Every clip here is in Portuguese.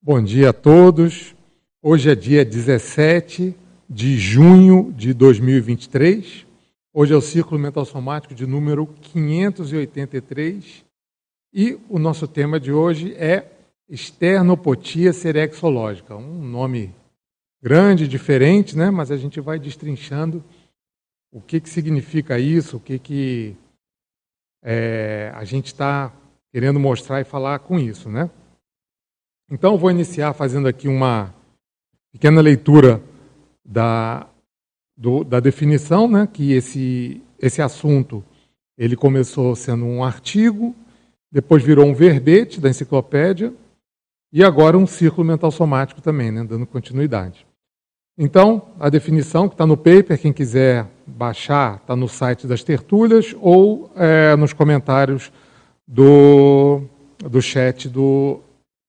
Bom dia a todos. Hoje é dia 17 de junho de 2023. Hoje é o Círculo Mental Somático de número 583 e o nosso tema de hoje é esternopotia serexológica. Um nome grande, diferente, né? mas a gente vai destrinchando o que, que significa isso, o que, que é, a gente está querendo mostrar e falar com isso. Né? Então, vou iniciar fazendo aqui uma pequena leitura da, do, da definição, né, que esse, esse assunto ele começou sendo um artigo, depois virou um verbete da enciclopédia e agora um círculo mental somático também, né, dando continuidade. Então, a definição que está no paper, quem quiser baixar, está no site das tertúlias ou é, nos comentários do, do chat do,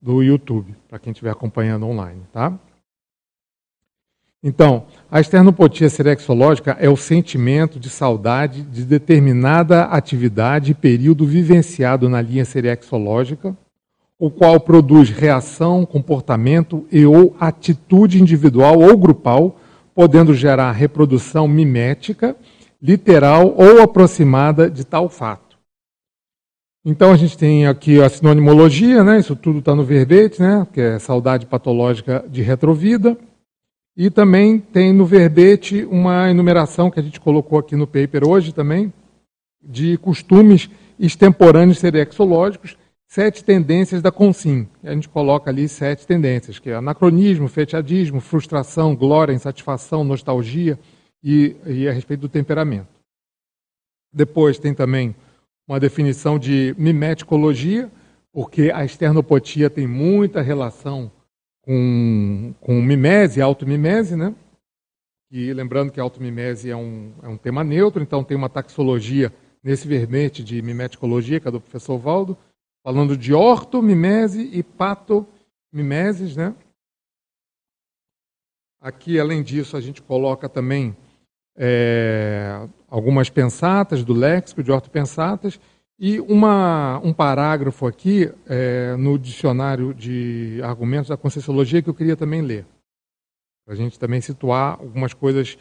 do YouTube, para quem estiver acompanhando online, tá? Então, a esternopotia serexológica é o sentimento de saudade de determinada atividade e período vivenciado na linha serexológica, o qual produz reação, comportamento e ou atitude individual ou grupal, podendo gerar reprodução mimética, literal ou aproximada de tal fato. Então a gente tem aqui a sinonimologia, né? Isso tudo está no verbete, né? Que é saudade patológica de retrovida. E também tem no verbete uma enumeração que a gente colocou aqui no paper hoje também, de costumes extemporâneos serexológicos, sete tendências da Consim. A gente coloca ali sete tendências, que é anacronismo, fetiadismo, frustração, glória, insatisfação, nostalgia e, e a respeito do temperamento. Depois tem também uma definição de mimeticologia, porque a esternopotia tem muita relação com, com mimese, automimese, né? E lembrando que a automimese é um, é um tema neutro, então tem uma taxologia nesse verbete de mimeticologia, que é do professor Valdo, falando de ortomimese e patomimeses, né? Aqui, além disso, a gente coloca também é, algumas pensatas do léxico de ortopensatas e uma, um parágrafo aqui é, no dicionário de argumentos da Conscienciologia que eu queria também ler, para a gente também situar algumas coisas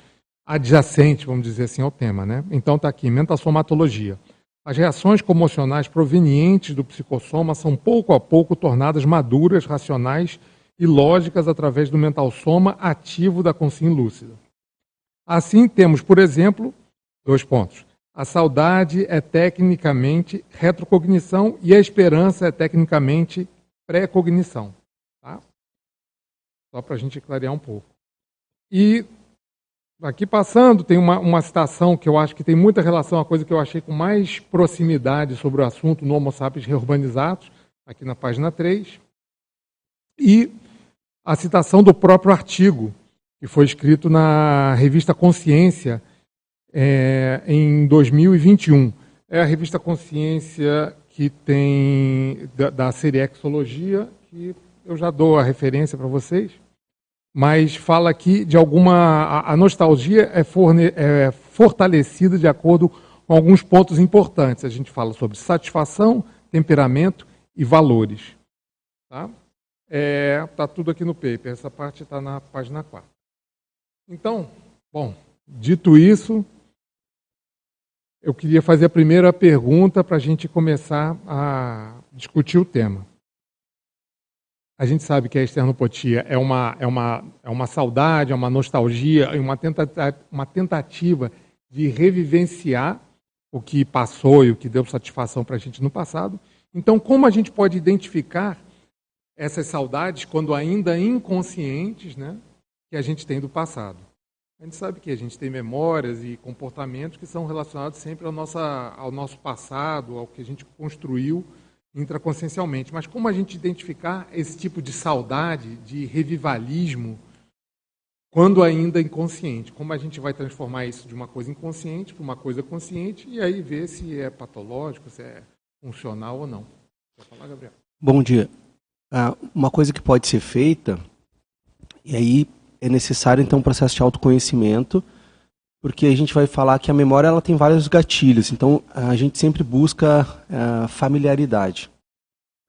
adjacentes, vamos dizer assim, ao tema. Né? Então está aqui, mentassomatologia. As reações comocionais provenientes do psicossoma são pouco a pouco tornadas maduras, racionais e lógicas através do mental soma ativo da consciência lúcida. Assim, temos, por exemplo, dois pontos. A saudade é tecnicamente retrocognição e a esperança é tecnicamente pré-cognição. Tá? Só para a gente clarear um pouco. E aqui passando, tem uma, uma citação que eu acho que tem muita relação, a coisa que eu achei com mais proximidade sobre o assunto no Homo sapiens reurbanizados, aqui na página 3. E a citação do próprio artigo, que foi escrito na revista Consciência é, em 2021. É a revista Consciência que tem da, da Seriexologia, que eu já dou a referência para vocês, mas fala aqui de alguma. A, a nostalgia é, forne, é fortalecida de acordo com alguns pontos importantes. A gente fala sobre satisfação, temperamento e valores. Tá? É, tá tudo aqui no paper. Essa parte está na página 4. Então, bom, dito isso, eu queria fazer a primeira pergunta para a gente começar a discutir o tema. A gente sabe que a externopotia é uma, é uma, é uma saudade, é uma nostalgia, é uma tentativa, uma tentativa de revivenciar o que passou e o que deu satisfação para a gente no passado. Então, como a gente pode identificar essas saudades quando ainda inconscientes, né? que a gente tem do passado. A gente sabe que a gente tem memórias e comportamentos que são relacionados sempre ao, nossa, ao nosso passado, ao que a gente construiu intraconsciencialmente. Mas como a gente identificar esse tipo de saudade, de revivalismo, quando ainda inconsciente? Como a gente vai transformar isso de uma coisa inconsciente para uma coisa consciente e aí ver se é patológico, se é funcional ou não? Quer falar, Gabriel? Bom dia. Ah, uma coisa que pode ser feita, e aí é necessário então um processo de autoconhecimento, porque a gente vai falar que a memória ela tem vários gatilhos, então a gente sempre busca uh, familiaridade.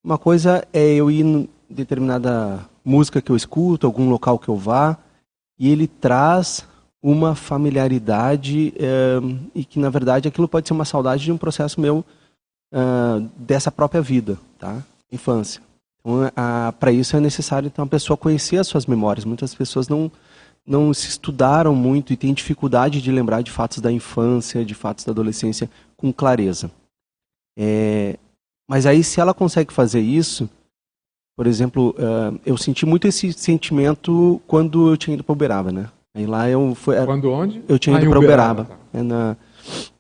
Uma coisa é eu ir determinada música que eu escuto, algum local que eu vá, e ele traz uma familiaridade é, e que na verdade aquilo pode ser uma saudade de um processo meu uh, dessa própria vida, tá? Infância. Então, para isso é necessário então a pessoa conhecer as suas memórias. Muitas pessoas não não se estudaram muito e têm dificuldade de lembrar de fatos da infância, de fatos da adolescência com clareza. É, mas aí, se ela consegue fazer isso, por exemplo, uh, eu senti muito esse sentimento quando eu tinha ido para Uberaba, né? Aí lá eu fui. Quando onde? Eu tinha ah, ido para Uberaba. Uberaba. Tá. É na,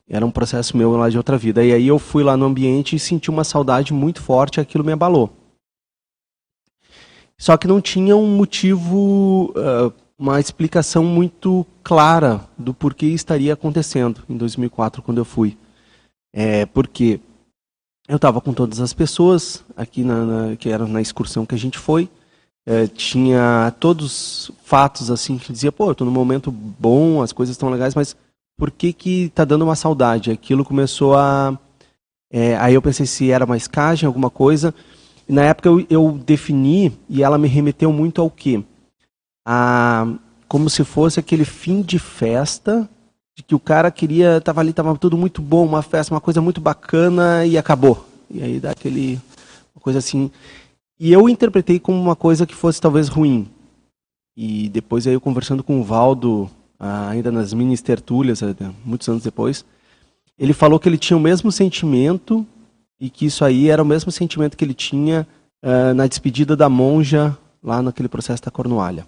era um processo meu lá de outra vida. E aí eu fui lá no ambiente e senti uma saudade muito forte, aquilo me abalou. Só que não tinha um motivo, uh, uma explicação muito clara do porquê estaria acontecendo em 2004, quando eu fui. É, porque eu estava com todas as pessoas aqui na, na, que eram na excursão que a gente foi. É, tinha todos fatos assim que dizia, pô, estou num momento bom, as coisas estão legais, mas por que que tá dando uma saudade? Aquilo começou a é, aí eu pensei se era mais cagem, alguma coisa. Na época eu, eu defini e ela me remeteu muito ao quê? A como se fosse aquele fim de festa de que o cara queria, tava ali, tava tudo muito bom, uma festa, uma coisa muito bacana e acabou. E aí dá aquele uma coisa assim. E eu interpretei como uma coisa que fosse talvez ruim. E depois aí eu conversando com o Valdo, ainda nas mini tertúlias, muitos anos depois, ele falou que ele tinha o mesmo sentimento e que isso aí era o mesmo sentimento que ele tinha uh, na despedida da monja lá naquele processo da Cornualha.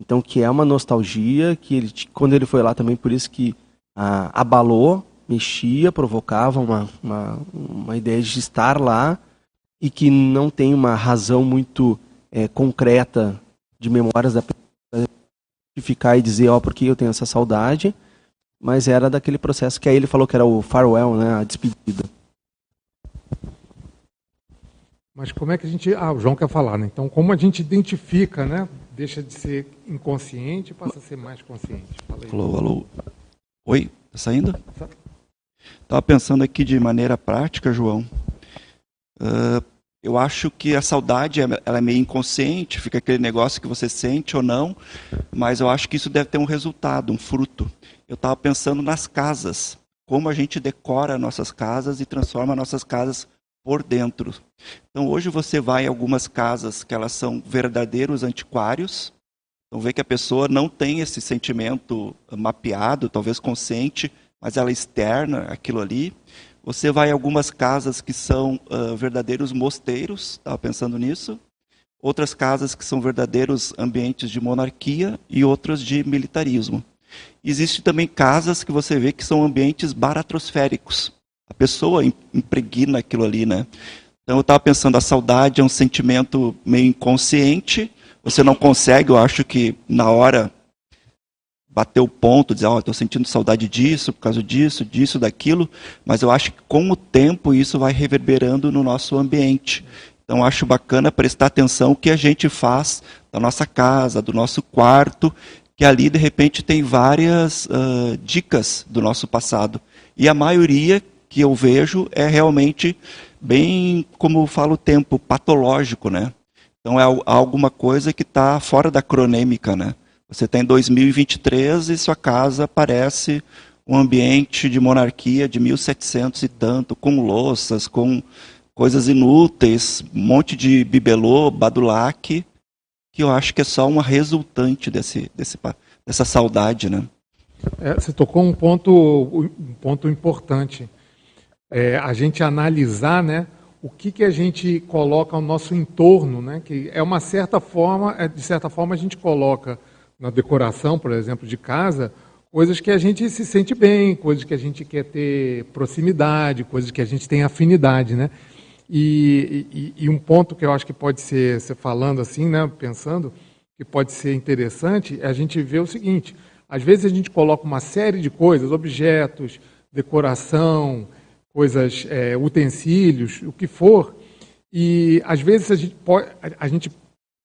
Então, que é uma nostalgia, que ele, quando ele foi lá também, por isso que ah, abalou, mexia, provocava uma, uma, uma, ideia de estar lá e que não tem uma razão muito é, concreta de memórias da pessoa de ficar e dizer, ó, oh, porque eu tenho essa saudade, mas era daquele processo que aí ele falou que era o farewell, né, a despedida. Mas como é que a gente. Ah, o João quer falar, né? Então, como a gente identifica, né? Deixa de ser inconsciente e passa a ser mais consciente. Alô, alô. Oi, tá saindo? Estava pensando aqui de maneira prática, João. Uh, eu acho que a saudade ela é meio inconsciente, fica aquele negócio que você sente ou não, mas eu acho que isso deve ter um resultado, um fruto. Eu estava pensando nas casas, como a gente decora nossas casas e transforma nossas casas por dentro. Então hoje você vai em algumas casas que elas são verdadeiros antiquários. Então vê que a pessoa não tem esse sentimento mapeado, talvez consciente, mas ela externa aquilo ali. Você vai em algumas casas que são uh, verdadeiros mosteiros, estava pensando nisso. Outras casas que são verdadeiros ambientes de monarquia e outras de militarismo. Existem também casas que você vê que são ambientes baratrosféricos. A pessoa impregna aquilo ali, né? Então eu estava pensando, a saudade é um sentimento meio inconsciente. Você não consegue, eu acho que na hora bater o ponto, dizer, ó, oh, estou sentindo saudade disso, por causa disso, disso, daquilo, mas eu acho que com o tempo isso vai reverberando no nosso ambiente. Então acho bacana prestar atenção o que a gente faz da nossa casa, do nosso quarto, que ali de repente tem várias uh, dicas do nosso passado. E a maioria que eu vejo é realmente bem, como falo o tempo, patológico, né? Então é alguma coisa que está fora da cronêmica, né? Você tem 2023 e sua casa parece um ambiente de monarquia de 1700 e tanto, com louças, com coisas inúteis, um monte de bibelô, badulac, que eu acho que é só uma resultante desse, desse, dessa saudade, né? É, você tocou um ponto, um ponto importante é, a gente analisar né, o que, que a gente coloca ao nosso entorno, né, que é uma certa forma, é, de certa forma a gente coloca na decoração, por exemplo, de casa, coisas que a gente se sente bem, coisas que a gente quer ter proximidade, coisas que a gente tem afinidade, né? E, e, e um ponto que eu acho que pode ser, você falando assim, né, pensando, que pode ser interessante, é a gente ver o seguinte: às vezes a gente coloca uma série de coisas, objetos, decoração, coisas, é, utensílios, o que for, e às vezes a gente, pode, a gente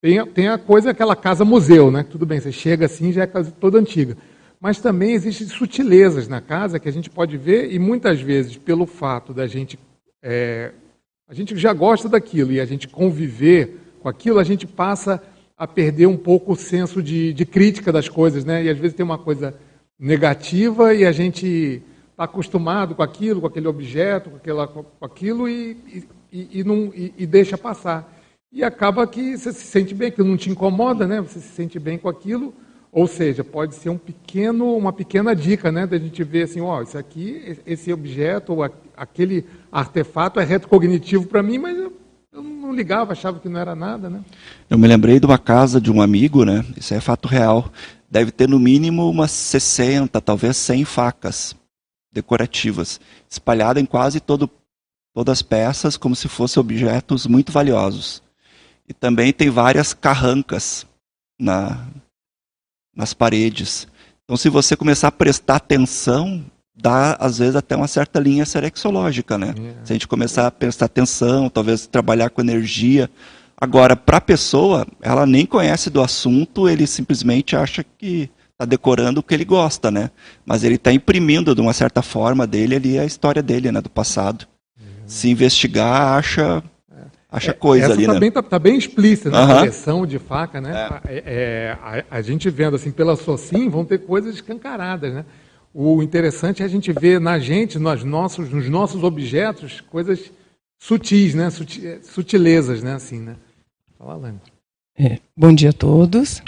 tem, tem a coisa, aquela casa museu, né? Tudo bem, você chega assim já é casa toda antiga. Mas também existem sutilezas na casa que a gente pode ver, e muitas vezes, pelo fato da gente. É, a gente já gosta daquilo e a gente conviver com aquilo, a gente passa a perder um pouco o senso de, de crítica das coisas, né? E às vezes tem uma coisa negativa e a gente está acostumado com aquilo, com aquele objeto, com, aquela, com aquilo e, e, e, não, e, e deixa passar. E acaba que você se sente bem, que não te incomoda, né? Você se sente bem com aquilo. Ou seja, pode ser um pequeno, uma pequena dica, né, da gente ver assim, ó, isso aqui, esse objeto ou aquele artefato é retrocognitivo para mim, mas eu, eu, não ligava, achava que não era nada, né? Eu me lembrei de uma casa de um amigo, né? Isso é fato real. Deve ter no mínimo umas 60, talvez 100 facas decorativas, espalhadas em quase todo, todas as peças, como se fossem objetos muito valiosos. E também tem várias carrancas na, nas paredes. Então, se você começar a prestar atenção, dá às vezes até uma certa linha serexológica, né? É. Se a gente começar a prestar atenção, talvez trabalhar com energia. Agora, para a pessoa, ela nem conhece do assunto, ele simplesmente acha que está decorando o que ele gosta, né? Mas ele está imprimindo de uma certa forma dele ali a história dele, né? Do passado. Uhum. Se investigar, acha acha é, coisa Essa ali, tá né? Bem, tá, tá bem explícita, né? Uhum. A coleção de faca, né? É. É, é. a, a, gente vendo assim pela Socim, vão ter coisas escancaradas, né? O interessante é a gente ver na gente, nos nossos, nos nossos objetos, coisas sutis, né? Sutilezas, né? Assim, né? Fala, é, bom dia a todos.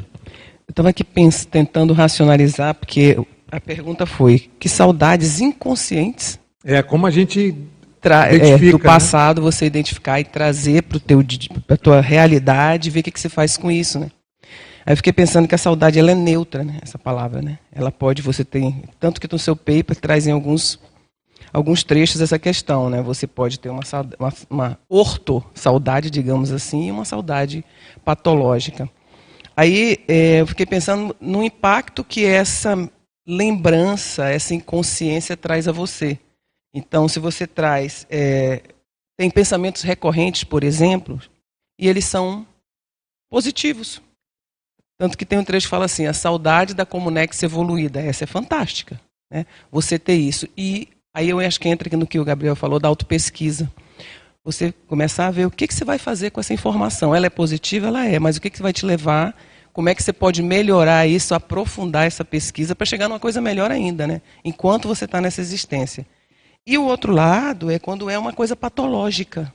Estava aqui pensando, tentando racionalizar, porque a pergunta foi: que saudades inconscientes? É, como a gente é, do né? passado né? você identificar e trazer para a tua realidade e ver o que, que você faz com isso, né? Aí eu fiquei pensando que a saudade ela é neutra, né? Essa palavra, né? Ela pode, você tem, tanto que no seu paper traz em alguns, alguns trechos essa questão, né? Você pode ter uma, uma, uma orto-saudade, digamos assim, e uma saudade patológica. Aí é, eu fiquei pensando no impacto que essa lembrança, essa inconsciência traz a você. Então, se você traz, é, tem pensamentos recorrentes, por exemplo, e eles são positivos. Tanto que tem um trecho que fala assim: a saudade da Comunex evoluída. Essa é fantástica. Né? Você ter isso. E aí eu acho que entra aqui no que o Gabriel falou da autopesquisa. Você começar a ver o que, que você vai fazer com essa informação. Ela é positiva? Ela é, mas o que, que vai te levar? Como é que você pode melhorar isso, aprofundar essa pesquisa para chegar numa coisa melhor ainda, né? Enquanto você está nessa existência. E o outro lado é quando é uma coisa patológica.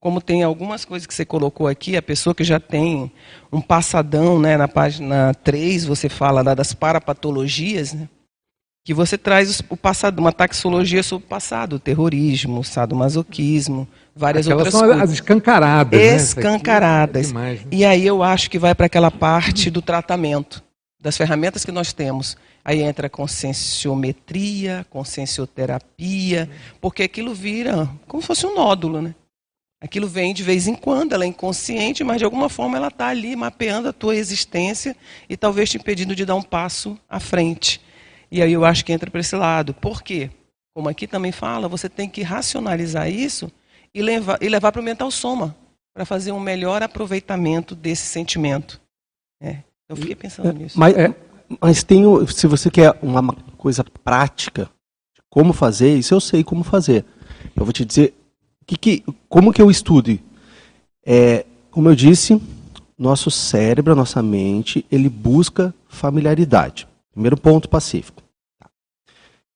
Como tem algumas coisas que você colocou aqui, a pessoa que já tem um passadão, né, na página 3, você fala das parapatologias, né, que você traz o passado, uma taxologia sobre o passado, o terrorismo, o sadomasoquismo, várias Aquelas outras são as escancaradas. Escancaradas. Né? É demais, né? E aí eu acho que vai para aquela parte do tratamento, das ferramentas que nós temos. Aí entra a conscienciometria, consciencioterapia, porque aquilo vira como se fosse um nódulo, né? Aquilo vem de vez em quando, ela é inconsciente, mas de alguma forma ela está ali mapeando a tua existência e talvez te impedindo de dar um passo à frente. E aí eu acho que entra para esse lado. Por quê? Como aqui também fala, você tem que racionalizar isso e levar, e levar para o mental soma, para fazer um melhor aproveitamento desse sentimento. É, eu fiquei pensando nisso. Mas, é, mas tem, se você quer uma coisa prática, como fazer, isso eu sei como fazer. Eu vou te dizer que, que, como que eu estudo. É, como eu disse, nosso cérebro, nossa mente, ele busca familiaridade. Primeiro ponto pacífico.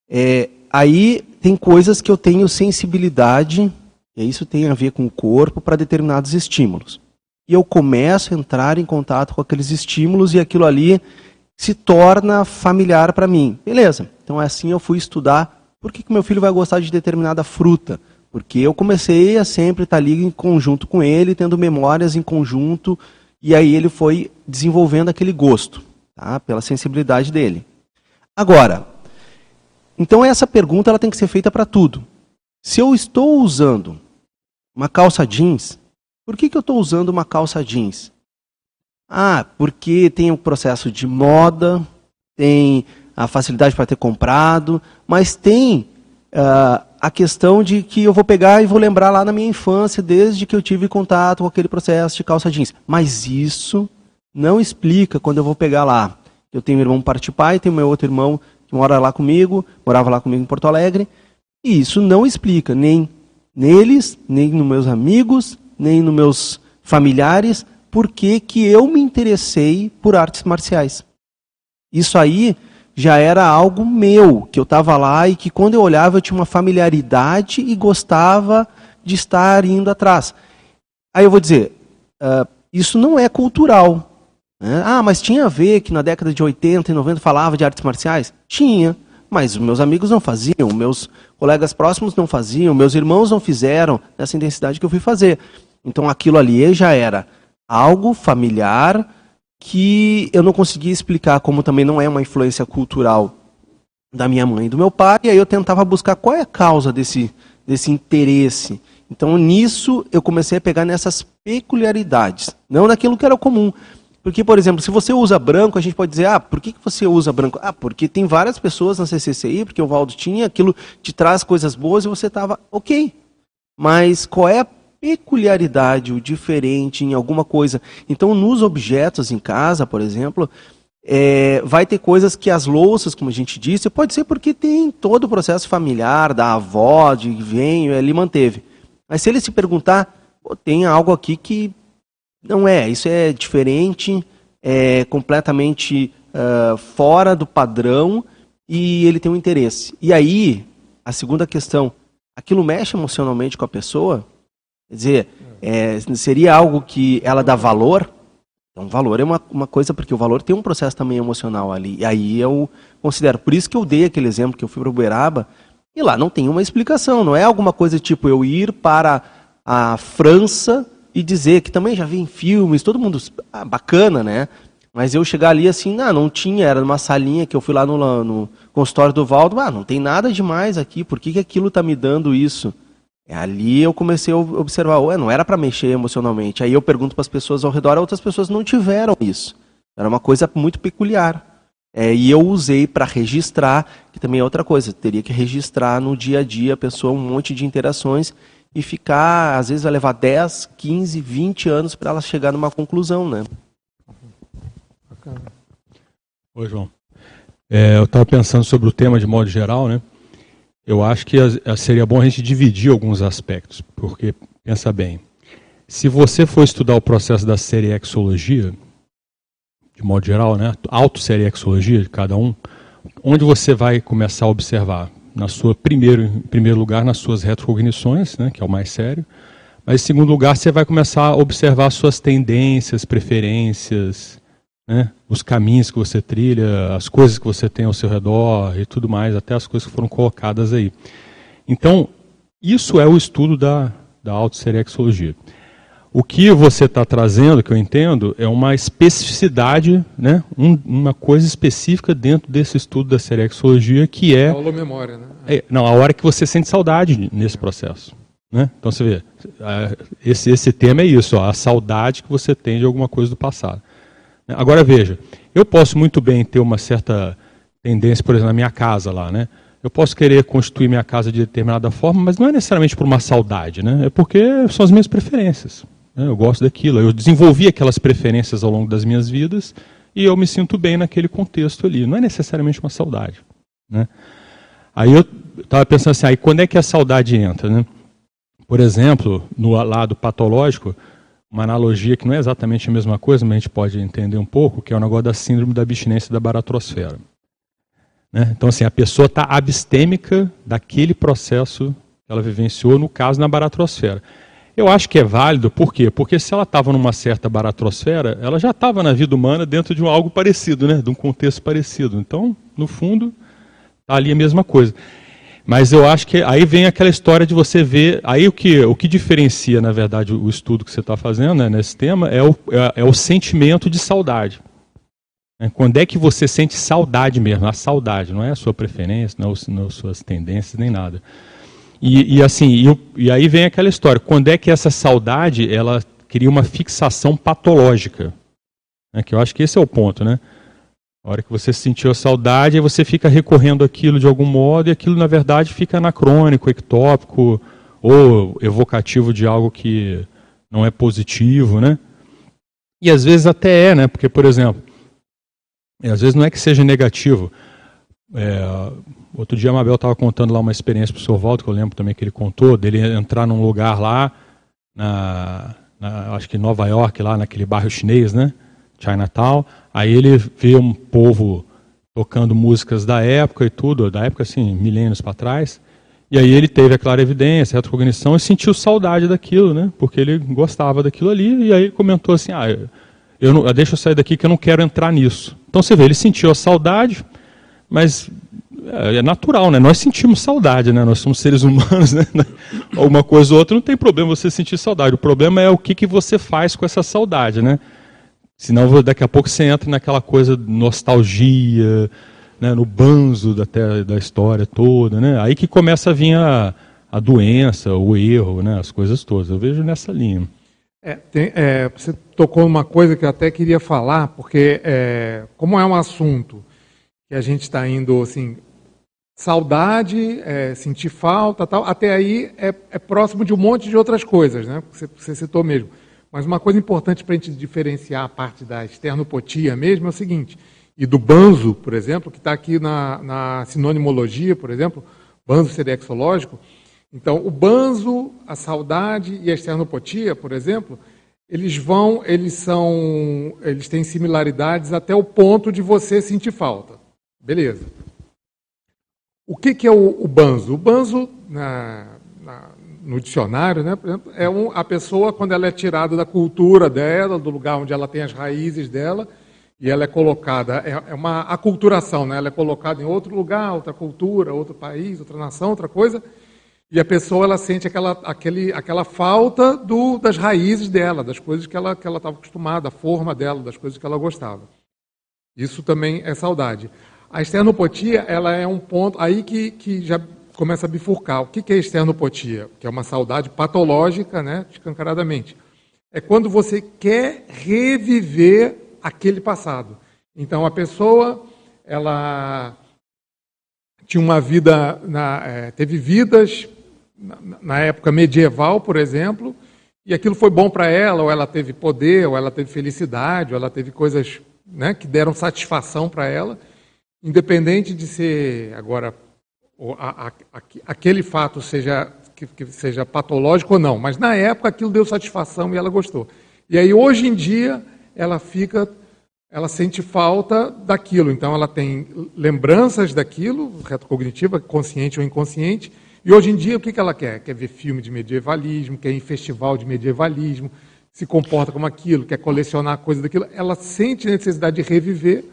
É, aí tem coisas que eu tenho sensibilidade, e isso tem a ver com o corpo, para determinados estímulos. E eu começo a entrar em contato com aqueles estímulos e aquilo ali se torna familiar para mim. Beleza, então é assim eu fui estudar por que, que meu filho vai gostar de determinada fruta. Porque eu comecei a sempre estar ali em conjunto com ele, tendo memórias em conjunto, e aí ele foi desenvolvendo aquele gosto, tá? pela sensibilidade dele. Agora, então essa pergunta ela tem que ser feita para tudo. Se eu estou usando uma calça jeans, por que, que eu estou usando uma calça jeans? Ah, porque tem o um processo de moda, tem a facilidade para ter comprado, mas tem uh, a questão de que eu vou pegar e vou lembrar lá na minha infância, desde que eu tive contato com aquele processo de calça jeans. Mas isso não explica quando eu vou pegar lá. Eu tenho um irmão parte pai, tenho meu outro irmão que mora lá comigo, morava lá comigo em Porto Alegre, e isso não explica nem neles, nem nos meus amigos, nem nos meus familiares, por que, eu me interessei por artes marciais. Isso aí já era algo meu, que eu estava lá e que quando eu olhava eu tinha uma familiaridade e gostava de estar indo atrás. Aí eu vou dizer, uh, isso não é cultural. Né? Ah, mas tinha a ver que na década de 80 e 90 falava de artes marciais? Tinha, mas meus amigos não faziam, meus colegas próximos não faziam, meus irmãos não fizeram nessa intensidade que eu fui fazer. Então aquilo ali já era algo familiar que eu não conseguia explicar, como também não é uma influência cultural da minha mãe e do meu pai, e aí eu tentava buscar qual é a causa desse, desse interesse. Então nisso eu comecei a pegar nessas peculiaridades, não naquilo que era comum. Porque, por exemplo, se você usa branco, a gente pode dizer, ah, por que, que você usa branco? Ah, porque tem várias pessoas na CCCI, porque o Valdo tinha, aquilo te traz coisas boas e você estava ok. Mas qual é a peculiaridade, o diferente em alguma coisa? Então, nos objetos em casa, por exemplo, é, vai ter coisas que as louças, como a gente disse, pode ser porque tem todo o processo familiar da avó, de vem, ele manteve. Mas se ele se perguntar, tem algo aqui que não é, isso é diferente, é completamente uh, fora do padrão e ele tem um interesse. E aí, a segunda questão, aquilo mexe emocionalmente com a pessoa? Quer dizer, é, seria algo que ela dá valor? Então, valor é uma, uma coisa, porque o valor tem um processo também emocional ali. E aí eu considero. Por isso que eu dei aquele exemplo que eu fui para Uberaba, e lá não tem uma explicação. Não é alguma coisa tipo eu ir para a França e dizer que também já vi em filmes, todo mundo ah, bacana, né? Mas eu chegar ali assim, ah, não tinha, era numa salinha que eu fui lá no, no consultório do Valdo, ah, não tem nada demais aqui, por que, que aquilo está me dando isso? É, ali eu comecei a observar, ué, não era para mexer emocionalmente. Aí eu pergunto para as pessoas ao redor, outras pessoas não tiveram isso. Era uma coisa muito peculiar. É, e eu usei para registrar, que também é outra coisa, teria que registrar no dia a dia a pessoa um monte de interações e ficar, às vezes vai levar 10, 15, 20 anos para ela chegar numa conclusão, né? Oi, João. É, eu estava pensando sobre o tema de modo geral, né? Eu acho que seria bom a gente dividir alguns aspectos, porque, pensa bem, se você for estudar o processo da seriexologia, de modo geral, né, auto-seriexologia de cada um, onde você vai começar a observar? Na sua primeiro, em primeiro lugar nas suas retrocognições, né, que é o mais sério, mas em segundo lugar você vai começar a observar suas tendências, preferências, né, os caminhos que você trilha, as coisas que você tem ao seu redor e tudo mais, até as coisas que foram colocadas aí. Então, isso é o estudo da, da autosserexologia. O que você está trazendo, que eu entendo, é uma especificidade, né? Um, uma coisa específica dentro desse estudo da serexologia, que é. Aula memória, né? É, não, a hora que você sente saudade nesse processo. Né? Então você vê, esse, esse tema é isso, ó, a saudade que você tem de alguma coisa do passado. Agora veja, eu posso muito bem ter uma certa tendência, por exemplo, na minha casa lá, né? Eu posso querer constituir minha casa de determinada forma, mas não é necessariamente por uma saudade, né? É porque são as minhas preferências. Né? Eu gosto daquilo. Eu desenvolvi aquelas preferências ao longo das minhas vidas e eu me sinto bem naquele contexto ali. Não é necessariamente uma saudade. Né? Aí eu estava pensando assim, aí quando é que a saudade entra? Né? Por exemplo, no lado patológico, uma analogia que não é exatamente a mesma coisa, mas a gente pode entender um pouco, que é o negócio da síndrome da abstinência da baratrosfera. Né? Então, assim, a pessoa está abstêmica daquele processo que ela vivenciou, no caso, na baratrosfera. Eu acho que é válido, por quê? Porque se ela estava numa certa baratrosfera, ela já estava na vida humana dentro de um algo parecido, né? de um contexto parecido. Então, no fundo, está ali a mesma coisa. Mas eu acho que aí vem aquela história de você ver. Aí o que, o que diferencia, na verdade, o estudo que você está fazendo né, nesse tema é o, é, é, o sentimento de saudade. É, quando é que você sente saudade mesmo? A saudade, não é a sua preferência, não, não as suas tendências, nem nada. E, e assim, e, e, aí vem aquela história. Quando é que essa saudade ela cria uma fixação patológica? Né? Que eu acho que esse é o ponto, né? A hora que você sentiu a saudade, você fica recorrendo aquilo de algum modo e aquilo na verdade fica anacrônico, ectópico ou evocativo de algo que não é positivo, né? E às vezes até é, né? Porque, por exemplo, às vezes não é que seja negativo. É, Outro dia a Mabel estava contando lá uma experiência para o Sr. Valdo, que eu lembro também que ele contou, dele entrar num lugar lá, na, na, acho que em Nova York, lá naquele bairro chinês, né? Chinatown. Aí ele vê um povo tocando músicas da época e tudo, da época assim, milênios para trás. E aí ele teve a clara evidência, a retrocognição e sentiu saudade daquilo, né? Porque ele gostava daquilo ali e aí ele comentou assim: "Ah, eu não, deixa eu sair daqui que eu não quero entrar nisso". Então você vê, ele sentiu a saudade, mas é, é natural, né? Nós sentimos saudade, né? Nós somos seres humanos, né? Alguma coisa ou outra não tem problema você sentir saudade. O problema é o que, que você faz com essa saudade, né? Senão daqui a pouco você entra naquela coisa de nostalgia, né? no banzo da, da história toda, né? Aí que começa a vir a, a doença, o erro, né? As coisas todas. Eu vejo nessa linha. É, tem, é, você tocou uma coisa que eu até queria falar, porque é, como é um assunto que a gente está indo assim saudade, é, sentir falta, tal. Até aí é, é, próximo de um monte de outras coisas, né? Você, você citou mesmo. Mas uma coisa importante para a gente diferenciar a parte da esternopotia mesmo é o seguinte, e do banzo, por exemplo, que está aqui na, na sinonimologia, por exemplo, banzo seria exológico. Então, o banzo, a saudade e a esternopotia, por exemplo, eles vão, eles são, eles têm similaridades até o ponto de você sentir falta. Beleza. O que, que é o, o banzo? O banzo, na, na, no dicionário, né, por exemplo, é um, a pessoa quando ela é tirada da cultura dela, do lugar onde ela tem as raízes dela, e ela é colocada, é, é uma aculturação, né? ela é colocada em outro lugar, outra cultura, outro país, outra nação, outra coisa, e a pessoa ela sente aquela, aquele, aquela falta do, das raízes dela, das coisas que ela estava acostumada, a forma dela, das coisas que ela gostava. Isso também é saudade. A externopotia, ela é um ponto aí que, que já começa a bifurcar. O que é externopotia? Que é uma saudade patológica, né, escancaradamente. É quando você quer reviver aquele passado. Então, a pessoa, ela tinha uma vida, na, é, teve vidas na, na época medieval, por exemplo, e aquilo foi bom para ela, ou ela teve poder, ou ela teve felicidade, ou ela teve coisas né, que deram satisfação para ela independente de ser agora a, a, a, aquele fato seja que, que, seja patológico ou não, mas na época aquilo deu satisfação e ela gostou. E aí hoje em dia ela fica, ela sente falta daquilo, então ela tem lembranças daquilo, retrocognitiva, consciente ou inconsciente. E hoje em dia o que, ela quer? Quer ver filme de medievalismo, quer ir em festival de medievalismo, se comporta como aquilo, quer colecionar coisa daquilo. Ela sente necessidade de reviver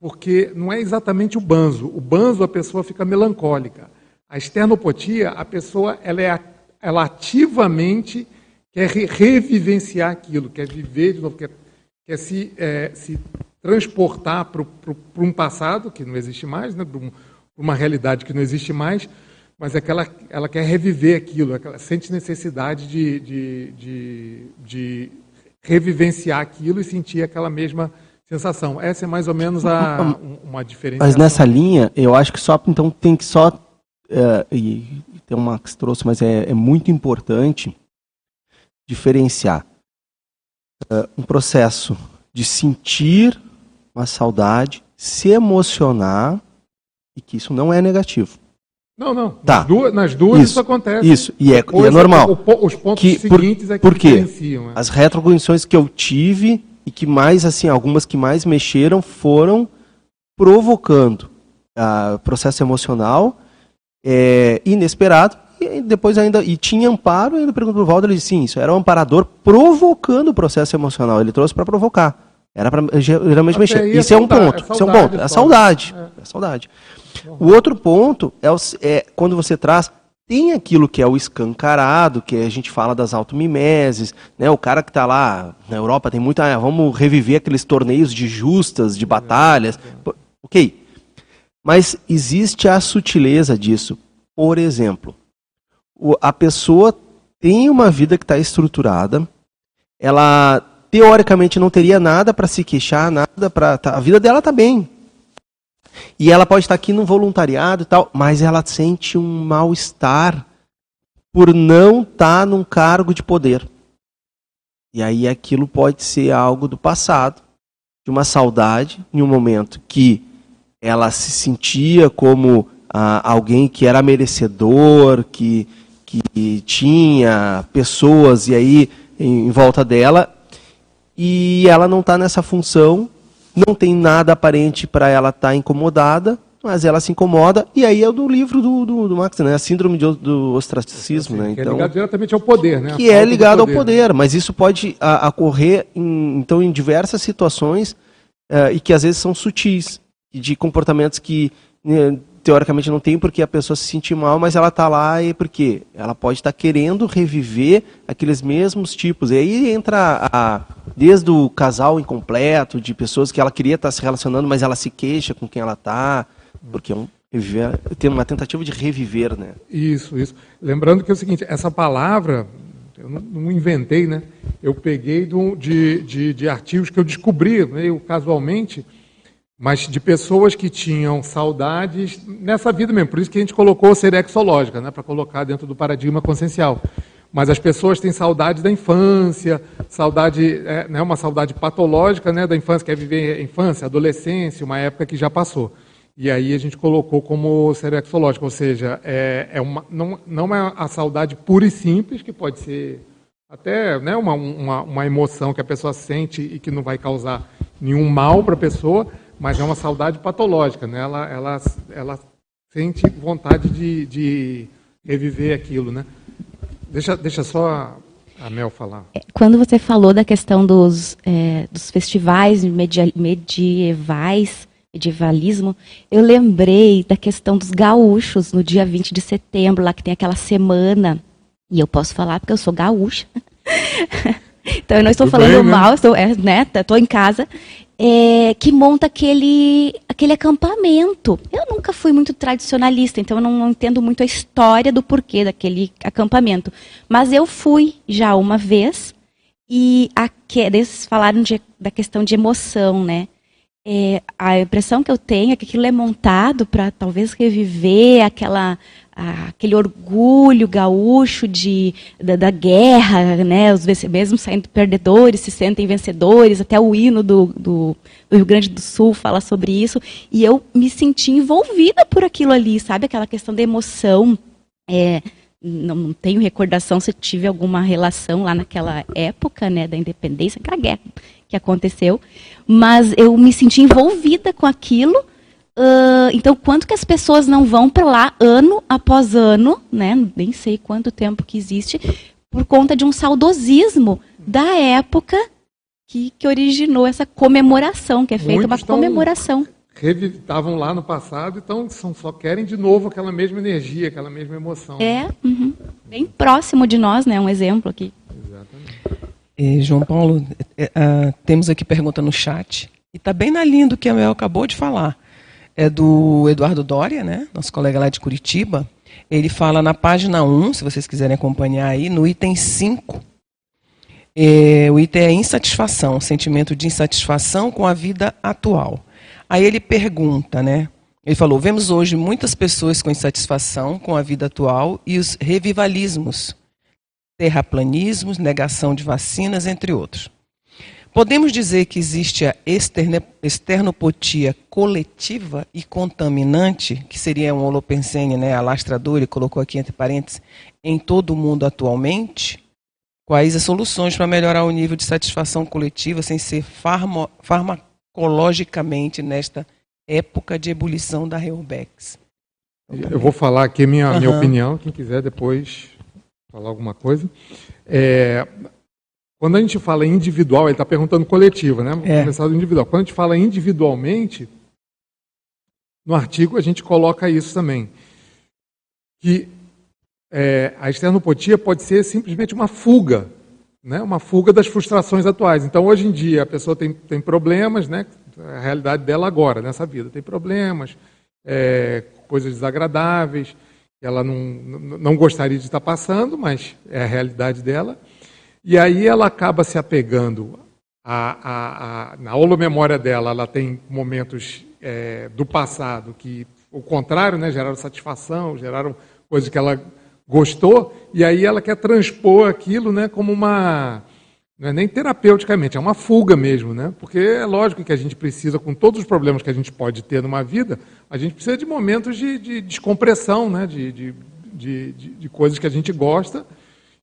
porque não é exatamente o banzo. O banzo a pessoa fica melancólica. A esternopotia, a pessoa ela, é, ela ativamente quer re revivenciar aquilo, quer viver de novo, quer, quer se, é, se transportar para um passado que não existe mais, né, para um, uma realidade que não existe mais, mas é que ela, ela quer reviver aquilo, é ela sente necessidade de, de, de, de revivenciar aquilo e sentir aquela mesma sensação. Essa é mais ou menos a, uma diferença. Mas nessa linha, eu acho que só então tem que só uh, e tem uma que se trouxe, mas é, é muito importante diferenciar uh, um processo de sentir uma saudade, se emocionar e que isso não é negativo. Não, não. Tá. Nas duas, nas duas isso, isso, acontece. Isso, e é, e é normal. O, os pontos que, seguintes por, é que por diferenciam. É. As retrocognições que eu tive e que mais, assim, algumas que mais mexeram foram provocando uh, processo emocional é, inesperado e depois ainda e tinha amparo e ainda perguntou pro Valdo ele disse sim isso era um amparador provocando o processo emocional ele trouxe para provocar. Era para geralmente mexer é isso é, um ponto é isso é um ponto é saudade é, é saudade. O outro ponto é, o, é quando você traz tem aquilo que é o escancarado, que a gente fala das automimeses, né? O cara que está lá na Europa tem muita, ah, vamos reviver aqueles torneios de justas, de batalhas. OK. Mas existe a sutileza disso. Por exemplo, a pessoa tem uma vida que está estruturada, ela teoricamente não teria nada para se queixar, nada para tá, a vida dela está bem, e ela pode estar aqui no voluntariado e tal, mas ela sente um mal-estar por não estar num cargo de poder. E aí aquilo pode ser algo do passado, de uma saudade, em um momento que ela se sentia como ah, alguém que era merecedor, que, que tinha pessoas, e aí em, em volta dela e ela não está nessa função, não tem nada aparente para ela estar tá incomodada, mas ela se incomoda, e aí é do livro do, do, do Max, né? A síndrome de, do ostracismo, né? Então, que é então, ligado diretamente ao poder, né? Que é ligado poder, ao poder, mas isso pode a, ocorrer em, então, em diversas situações uh, e que às vezes são sutis, de comportamentos que né, teoricamente não tem porque a pessoa se sentir mal, mas ela está lá e porque ela pode estar tá querendo reviver aqueles mesmos tipos. E aí entra a, desde o casal incompleto, de pessoas que ela queria estar tá se relacionando, mas ela se queixa com quem ela está, porque é um tem uma tentativa de reviver, né? Isso, isso. Lembrando que é o seguinte, essa palavra eu não, não inventei, né? Eu peguei do, de, de, de artigos que eu descobri meio casualmente mas de pessoas que tinham saudades nessa vida mesmo. Por isso que a gente colocou serexológica, né, para colocar dentro do paradigma consciencial. Mas as pessoas têm saudade da infância, saudade, é, né, uma saudade patológica né, da infância, quer viver a infância, adolescência, uma época que já passou. E aí a gente colocou como serexológica, ou seja, é, é uma, não, não é a saudade pura e simples, que pode ser até né, uma, uma, uma emoção que a pessoa sente e que não vai causar nenhum mal para a pessoa, mas é uma saudade patológica, né? Ela, ela, ela sente vontade de, de reviver aquilo, né? Deixa, deixa só a Mel falar. É, quando você falou da questão dos, é, dos festivais medievais, medievalismo, eu lembrei da questão dos gaúchos no dia 20 de setembro, lá que tem aquela semana. E eu posso falar porque eu sou gaúcha. então eu não estou Tudo falando bem, né? mal, estou, é, né, estou em casa é, que monta aquele, aquele acampamento. Eu nunca fui muito tradicionalista, então eu não, não entendo muito a história do porquê daquele acampamento. Mas eu fui já uma vez e eles falaram de, da questão de emoção, né? É, a impressão que eu tenho é que aquilo é montado para talvez reviver aquela aquele orgulho gaúcho de, da, da, guerra, né? Os mesmo saindo perdedores se sentem vencedores, até o hino do, do, do, Rio Grande do Sul fala sobre isso, e eu me senti envolvida por aquilo ali, sabe? Aquela questão da emoção. É, não tenho recordação se tive alguma relação lá naquela época, né, da independência, aquela guerra que aconteceu, mas eu me senti envolvida com aquilo, Uh, então, quanto que as pessoas não vão para lá ano após ano, né? Nem sei quanto tempo que existe, por conta de um saudosismo da época que, que originou essa comemoração, que é feita Muitos uma comemoração. Estavam lá no passado, então são, só querem de novo aquela mesma energia, aquela mesma emoção. É, uhum. bem próximo de nós, né? Um exemplo aqui. Exatamente. E, João Paulo, uh, temos aqui pergunta no chat, e está bem na linha do que a Mel acabou de falar é do Eduardo Doria, né? nosso colega lá de Curitiba. Ele fala na página 1, se vocês quiserem acompanhar aí, no item 5. É, o item é insatisfação, sentimento de insatisfação com a vida atual. Aí ele pergunta, né? Ele falou: vemos hoje muitas pessoas com insatisfação com a vida atual e os revivalismos, terraplanismos, negação de vacinas, entre outros. Podemos dizer que existe a externopotia coletiva e contaminante, que seria um holopensene, né, alastrador, ele colocou aqui entre parênteses, em todo o mundo atualmente? Quais as soluções para melhorar o nível de satisfação coletiva sem ser farma, farmacologicamente nesta época de ebulição da Reurbex? Eu vou falar aqui minha, uhum. minha opinião, quem quiser depois falar alguma coisa. É, quando a gente fala individual, ele está perguntando coletivo, né? Vamos é. começar do individual. Quando a gente fala individualmente, no artigo a gente coloca isso também. Que é, a externopotia pode ser simplesmente uma fuga, né? uma fuga das frustrações atuais. Então, hoje em dia, a pessoa tem, tem problemas, né? a realidade dela agora, nessa vida, tem problemas, é, coisas desagradáveis, que ela não, não gostaria de estar passando, mas é a realidade dela. E aí ela acaba se apegando a, a, a na holomemória dela, ela tem momentos é, do passado que, o contrário, né, geraram satisfação, geraram coisas que ela gostou, e aí ela quer transpor aquilo né, como uma. Não é nem terapeuticamente, é uma fuga mesmo, né? Porque é lógico que a gente precisa, com todos os problemas que a gente pode ter numa vida, a gente precisa de momentos de, de descompressão, né? de, de, de, de coisas que a gente gosta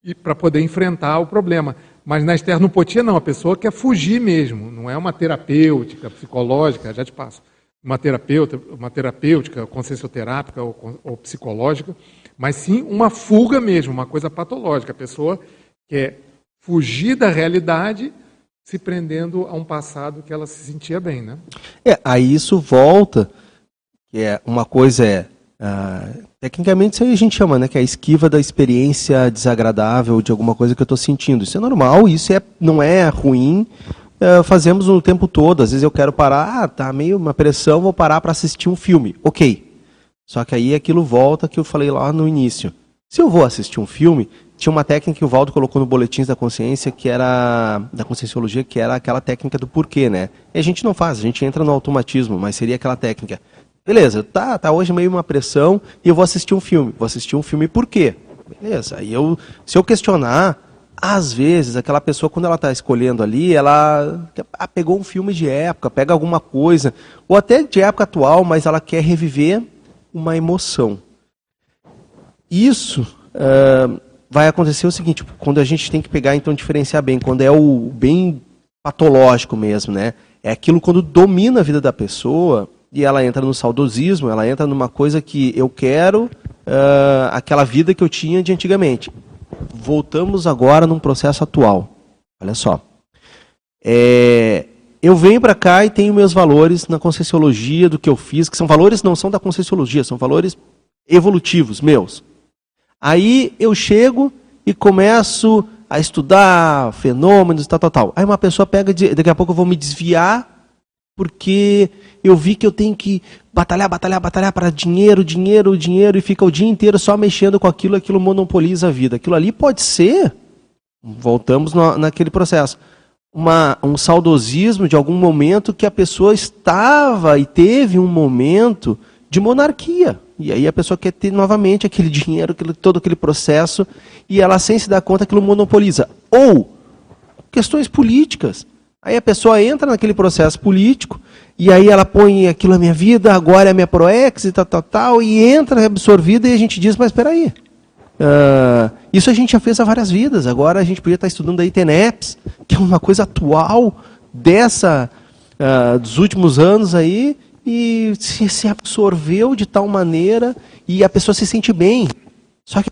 e para poder enfrentar o problema. Mas na esternopotia não, a pessoa quer fugir mesmo, não é uma terapêutica, psicológica, já te passo. Uma terapeuta, uma terapêutica, consciencioterápica ou, ou psicológica, mas sim uma fuga mesmo, uma coisa patológica. A pessoa quer fugir da realidade se prendendo a um passado que ela se sentia bem, né? É, aí isso volta, que é uma coisa é uh, tecnicamente isso aí a gente chama, né, que é a esquiva da experiência desagradável de alguma coisa que eu estou sentindo. Isso é normal, isso é não é ruim. Uh, fazemos o tempo todo. Às vezes eu quero parar, ah, tá meio uma pressão, vou parar para assistir um filme. Ok. Só que aí aquilo volta que eu falei lá no início. Se eu vou assistir um filme, tinha uma técnica que o Valdo colocou no Boletins da Consciência, que era da Conscienciologia, que era aquela técnica do porquê, né? E a gente não faz, a gente entra no automatismo, mas seria aquela técnica. Beleza, tá, tá hoje meio uma pressão e eu vou assistir um filme. Vou assistir um filme por quê? Beleza. Aí eu, se eu questionar, às vezes aquela pessoa quando ela está escolhendo ali, ela ah, pegou um filme de época, pega alguma coisa, ou até de época atual, mas ela quer reviver uma emoção. Isso uh, vai acontecer o seguinte, quando a gente tem que pegar, então, diferenciar bem, quando é o bem patológico mesmo, né? É aquilo quando domina a vida da pessoa e ela entra no saudosismo, ela entra numa coisa que eu quero uh, aquela vida que eu tinha de antigamente. Voltamos agora num processo atual. Olha só. É, eu venho para cá e tenho meus valores na conscienciologia do que eu fiz, que são valores não são da conscienciologia, são valores evolutivos meus. Aí eu chego e começo a estudar fenômenos, tal, tal, tal. Aí uma pessoa pega, daqui a pouco eu vou me desviar, porque eu vi que eu tenho que batalhar, batalhar, batalhar para dinheiro, dinheiro, dinheiro, e fica o dia inteiro só mexendo com aquilo, aquilo monopoliza a vida. Aquilo ali pode ser, voltamos no, naquele processo, uma, um saudosismo de algum momento que a pessoa estava e teve um momento de monarquia. E aí a pessoa quer ter novamente aquele dinheiro, aquele, todo aquele processo, e ela, sem se dar conta, aquilo monopoliza. Ou questões políticas. Aí a pessoa entra naquele processo político, e aí ela põe aquilo na minha vida, agora é a minha proex e tal, tal, tal, e entra absorvida e a gente diz, mas espera aí. Uh, isso a gente já fez há várias vidas. Agora a gente podia estar estudando aí TENEPS, que é uma coisa atual dessa uh, dos últimos anos aí, e se, se absorveu de tal maneira e a pessoa se sente bem. Só que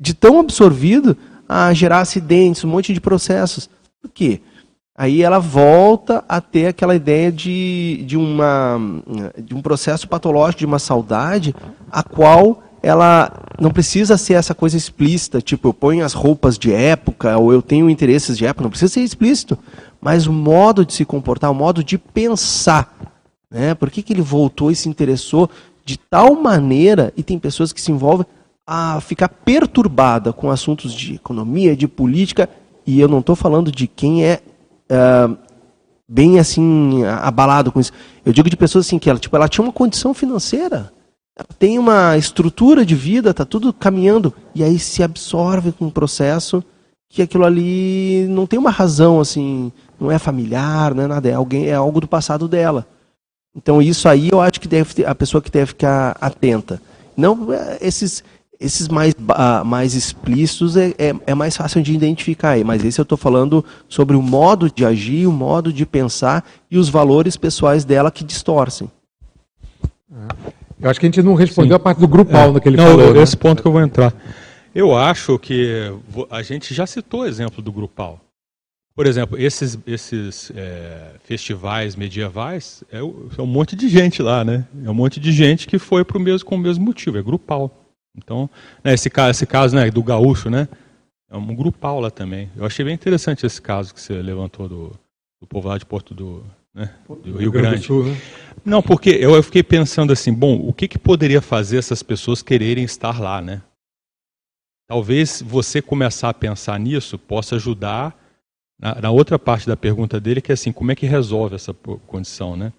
de tão absorvido a gerar acidentes, um monte de processos. Por quê? Aí ela volta a ter aquela ideia de, de, uma, de um processo patológico, de uma saudade, a qual ela não precisa ser essa coisa explícita, tipo, eu ponho as roupas de época, ou eu tenho interesses de época, não precisa ser explícito. Mas o modo de se comportar, o modo de pensar. Né? Por que, que ele voltou e se interessou de tal maneira, e tem pessoas que se envolvem a ficar perturbada com assuntos de economia, de política, e eu não estou falando de quem é uh, bem assim abalado com isso. Eu digo de pessoas assim que ela, tipo, ela tinha uma condição financeira, tem uma estrutura de vida, tá tudo caminhando e aí se absorve com um processo que aquilo ali não tem uma razão assim, não é familiar, não é nada, é alguém, é algo do passado dela. Então isso aí eu acho que deve a pessoa que deve ficar atenta. Não é, esses esses mais, uh, mais explícitos é, é, é, mais fácil de identificar, mas esse eu estou falando sobre o modo de agir, o modo de pensar e os valores pessoais dela que distorcem. É. Eu acho que a gente não respondeu Sim. a parte do grupal é. naquele não, falou. Esse né? ponto que eu vou entrar. Eu acho que a gente já citou o exemplo do grupal. Por exemplo, esses, esses é, festivais medievais, é, é, um monte de gente lá, né? É um monte de gente que foi pro mesmo, com o mesmo motivo, é grupal. Então, né, esse, esse caso né, do gaúcho, né? É um grupal lá também. Eu achei bem interessante esse caso que você levantou do, do povo lá de Porto do, né, do Rio Grande. Sul, né? Não, porque eu, eu fiquei pensando assim, bom, o que, que poderia fazer essas pessoas quererem estar lá, né? Talvez você começar a pensar nisso possa ajudar na, na, outra parte da pergunta dele, que é assim, como é que resolve essa condição, né?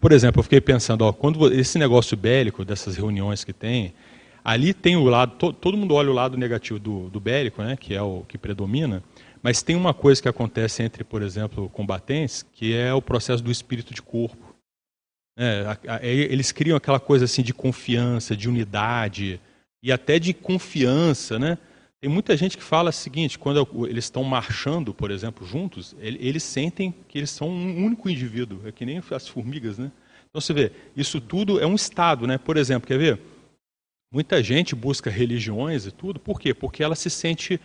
Por exemplo, eu fiquei pensando, ó, quando esse negócio bélico dessas reuniões que tem, ali tem o lado, to, todo mundo olha o lado negativo do, do bélico, né, que é o que predomina, mas tem uma coisa que acontece entre, por exemplo, combatentes, que é o processo do espírito de corpo. É, eles criam aquela coisa assim de confiança, de unidade e até de confiança, né? Tem muita gente que fala o seguinte, quando eles estão marchando, por exemplo, juntos, eles sentem que eles são um único indivíduo, é que nem as formigas, né? Então você vê, isso tudo é um estado, né? Por exemplo, quer ver? Muita gente busca religiões e tudo, por quê? Porque ela se sente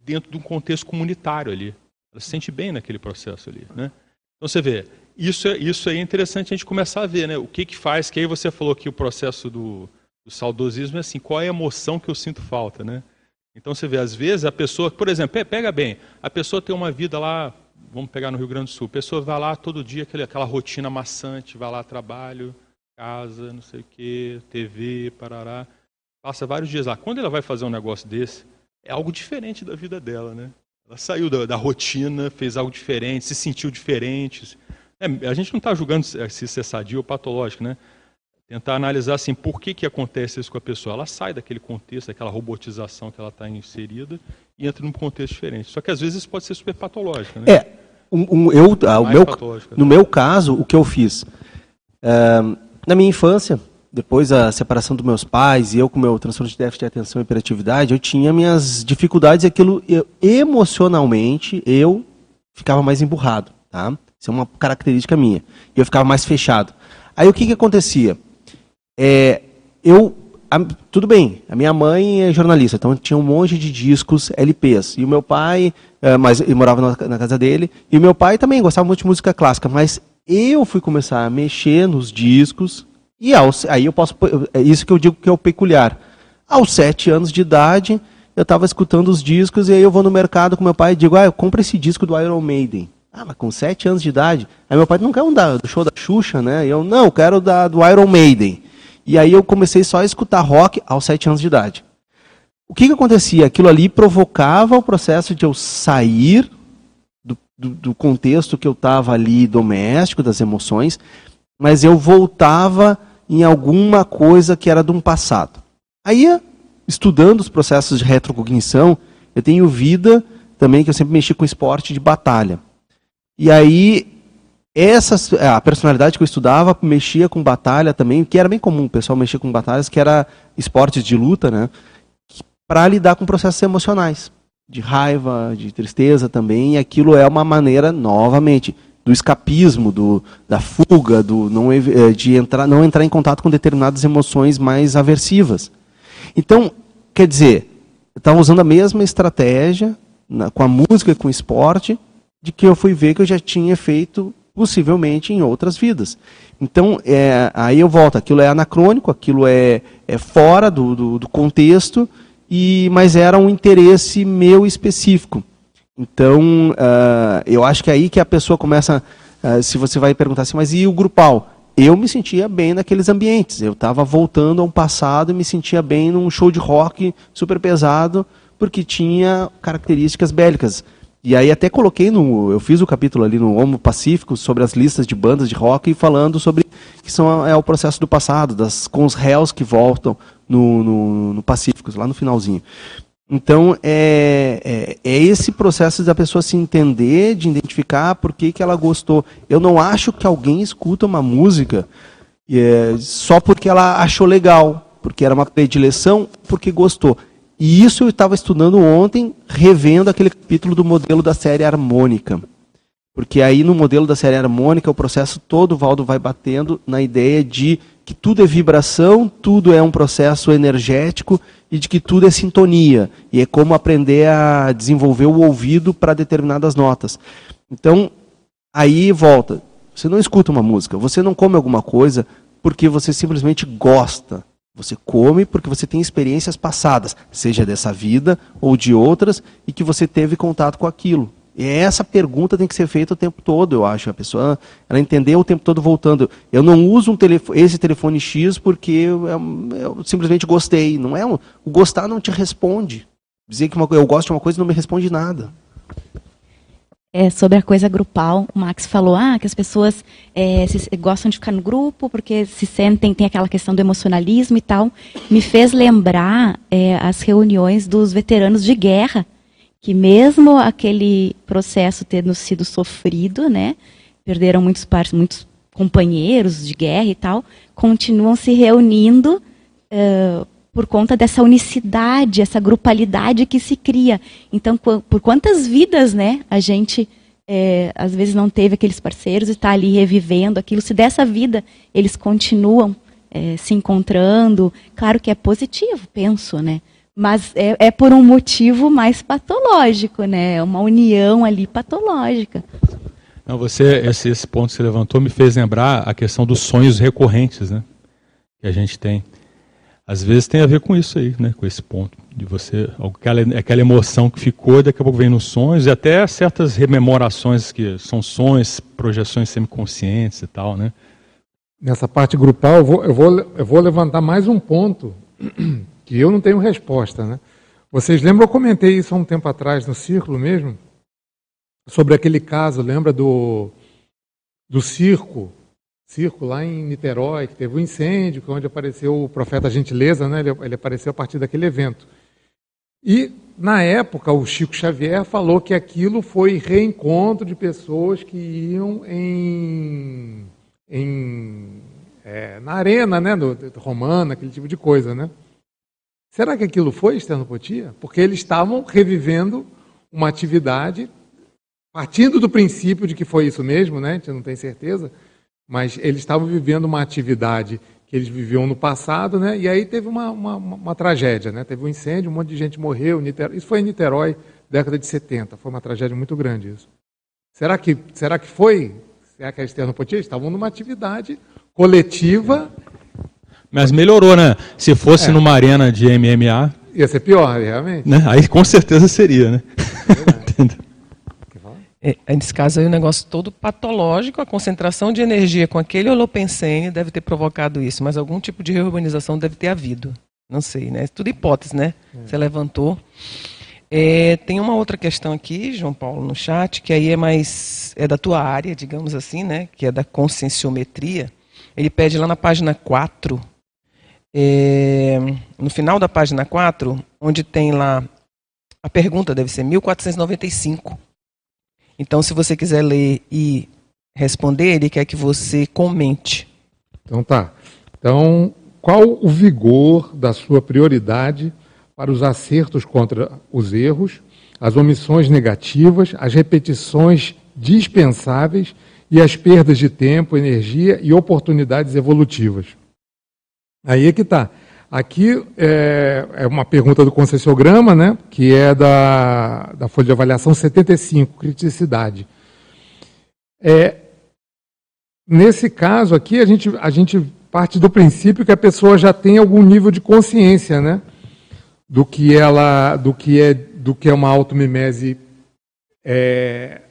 dentro de um contexto comunitário ali. Ela se sente bem naquele processo ali, né? Então você vê, isso é, isso é interessante a gente começar a ver, né? O que que faz, que aí você falou que o processo do, do saudosismo é assim, qual é a emoção que eu sinto falta, né? Então você vê, às vezes a pessoa, por exemplo, pega bem, a pessoa tem uma vida lá, vamos pegar no Rio Grande do Sul, a pessoa vai lá todo dia, aquela, aquela rotina maçante, vai lá, trabalho, casa, não sei o quê, TV, parará, passa vários dias lá. Quando ela vai fazer um negócio desse, é algo diferente da vida dela, né? Ela saiu da, da rotina, fez algo diferente, se sentiu diferente. É, a gente não está julgando se isso é sadio ou patológico, né? Tentar analisar assim, por que, que acontece isso com a pessoa. Ela sai daquele contexto, daquela robotização que ela está inserida e entra num contexto diferente. Só que às vezes isso pode ser super patológico, né? É, um, um, eu, ah, o meu, no meu caso, o que eu fiz? Uh, na minha infância, depois da separação dos meus pais e eu com meu transtorno de déficit de atenção e hiperatividade, eu tinha minhas dificuldades e aquilo eu, emocionalmente eu ficava mais emburrado, tá? Isso é uma característica minha. E eu ficava mais fechado. Aí o que que acontecia? É, eu a, tudo bem, a minha mãe é jornalista, então tinha um monte de discos LPs. E o meu pai, é, mas eu morava na, na, casa dele, e o meu pai também gostava muito de música clássica, mas eu fui começar a mexer nos discos, e aí eu posso. É isso que eu digo que é o peculiar. Aos sete anos de idade, eu estava escutando os discos e aí eu vou no mercado com meu pai e digo, ah, compra esse disco do Iron Maiden. Ah, mas com sete anos de idade. Aí meu pai não quer um da, do show da Xuxa, né? E eu, não, quero da, do Iron Maiden. E aí eu comecei só a escutar rock aos sete anos de idade. O que, que acontecia? Aquilo ali provocava o processo de eu sair do, do, do contexto que eu estava ali doméstico, das emoções, mas eu voltava em alguma coisa que era de um passado. Aí, estudando os processos de retrocognição, eu tenho vida também que eu sempre mexi com esporte de batalha. E aí, essa, a personalidade que eu estudava mexia com batalha também, que era bem comum o pessoal mexer com batalhas, que era esportes de luta, né? Para lidar com processos emocionais, de raiva, de tristeza também, e aquilo é uma maneira, novamente, do escapismo, do, da fuga, do não, eh, de entrar, não entrar em contato com determinadas emoções mais aversivas. Então, quer dizer, estava usando a mesma estratégia na, com a música e com o esporte, de que eu fui ver que eu já tinha feito possivelmente em outras vidas. Então, é, aí eu volto, aquilo é anacrônico, aquilo é, é fora do, do, do contexto, e mas era um interesse meu específico. Então, uh, eu acho que é aí que a pessoa começa, uh, se você vai perguntar assim, mas e o grupal? Eu me sentia bem naqueles ambientes. Eu estava voltando a um passado e me sentia bem num show de rock super pesado, porque tinha características bélicas. E aí até coloquei no, eu fiz o capítulo ali no Homo Pacífico sobre as listas de bandas de rock falando sobre que são é o processo do passado, das com os réus que voltam no, no, no Pacífico, lá no finalzinho. Então, é, é, é, esse processo da pessoa se entender, de identificar por que, que ela gostou. Eu não acho que alguém escuta uma música é, só porque ela achou legal, porque era uma predileção, porque gostou. E isso eu estava estudando ontem, revendo aquele capítulo do modelo da série harmônica. Porque aí no modelo da série harmônica, o processo todo, o Valdo vai batendo na ideia de que tudo é vibração, tudo é um processo energético e de que tudo é sintonia. E é como aprender a desenvolver o ouvido para determinadas notas. Então, aí volta. Você não escuta uma música, você não come alguma coisa porque você simplesmente gosta. Você come porque você tem experiências passadas, seja dessa vida ou de outras, e que você teve contato com aquilo. E essa pergunta tem que ser feita o tempo todo, eu acho. A pessoa ela entender o tempo todo voltando. Eu não uso um telefone, esse telefone X porque eu, eu, eu simplesmente gostei. Não é um, o gostar não te responde. Dizer que uma, eu gosto de uma coisa não me responde nada. É, sobre a coisa grupal, o Max falou ah, que as pessoas é, se, gostam de ficar no grupo porque se sentem, tem aquela questão do emocionalismo e tal. Me fez lembrar é, as reuniões dos veteranos de guerra que mesmo aquele processo tendo sido sofrido, né, perderam muitos, muitos companheiros de guerra e tal, continuam se reunindo uh, por conta dessa unicidade, essa grupalidade que se cria. Então, por quantas vidas, né, a gente é, às vezes não teve aqueles parceiros e está ali revivendo aquilo. Se dessa vida eles continuam é, se encontrando, claro que é positivo, penso, né? Mas é, é por um motivo mais patológico, né? Uma união ali patológica. Não, você esse, esse ponto que você levantou me fez lembrar a questão dos sonhos recorrentes, né? Que a gente tem às vezes tem a ver com isso aí, né? com esse ponto de você, aquela, aquela emoção que ficou, daqui a pouco vem nos sonhos, e até certas rememorações que são sonhos, projeções semiconscientes e tal, né? Nessa parte grupal, eu vou, eu vou, eu vou levantar mais um ponto que eu não tenho resposta, né? Vocês lembram, eu comentei isso há um tempo atrás no Círculo mesmo, sobre aquele caso, lembra do, do circo circo lá em Niterói, que teve um incêndio, é onde apareceu o profeta Gentileza, né? ele, ele apareceu a partir daquele evento. E, na época, o Chico Xavier falou que aquilo foi reencontro de pessoas que iam em, em é, na arena né, romana, aquele tipo de coisa. Né? Será que aquilo foi estenopotia? Porque eles estavam revivendo uma atividade, partindo do princípio de que foi isso mesmo, né? a gente não tem certeza, mas eles estavam vivendo uma atividade que eles viviam no passado, né? E aí teve uma, uma, uma tragédia, né? Teve um incêndio, um monte de gente morreu. Niterói, isso foi em Niterói, década de 70. Foi uma tragédia muito grande isso. Será que, será que foi? Será que esternopotia? Estavam numa atividade coletiva. Mas melhorou, né? Se fosse é. numa arena de MMA. Ia ser pior, realmente. Né? Aí com certeza seria, né? É É, nesse caso aí o negócio todo patológico, a concentração de energia com aquele holopensene deve ter provocado isso, mas algum tipo de reurbanização deve ter havido. Não sei, né? Tudo hipótese, né? É. Você levantou. É, tem uma outra questão aqui, João Paulo, no chat, que aí é mais é da tua área, digamos assim, né? Que é da conscienciometria. Ele pede lá na página 4, é, no final da página 4, onde tem lá a pergunta deve ser 1495. Então, se você quiser ler e responder, ele quer que você comente. Então tá. Então, qual o vigor da sua prioridade para os acertos contra os erros, as omissões negativas, as repetições dispensáveis e as perdas de tempo, energia e oportunidades evolutivas? Aí é que está. Aqui é, é, uma pergunta do concessiograma, né, que é da, da folha de avaliação 75, criticidade. É, nesse caso aqui, a gente, a gente parte do princípio que a pessoa já tem algum nível de consciência né, do, que ela, do, que é, do que é uma automimese é,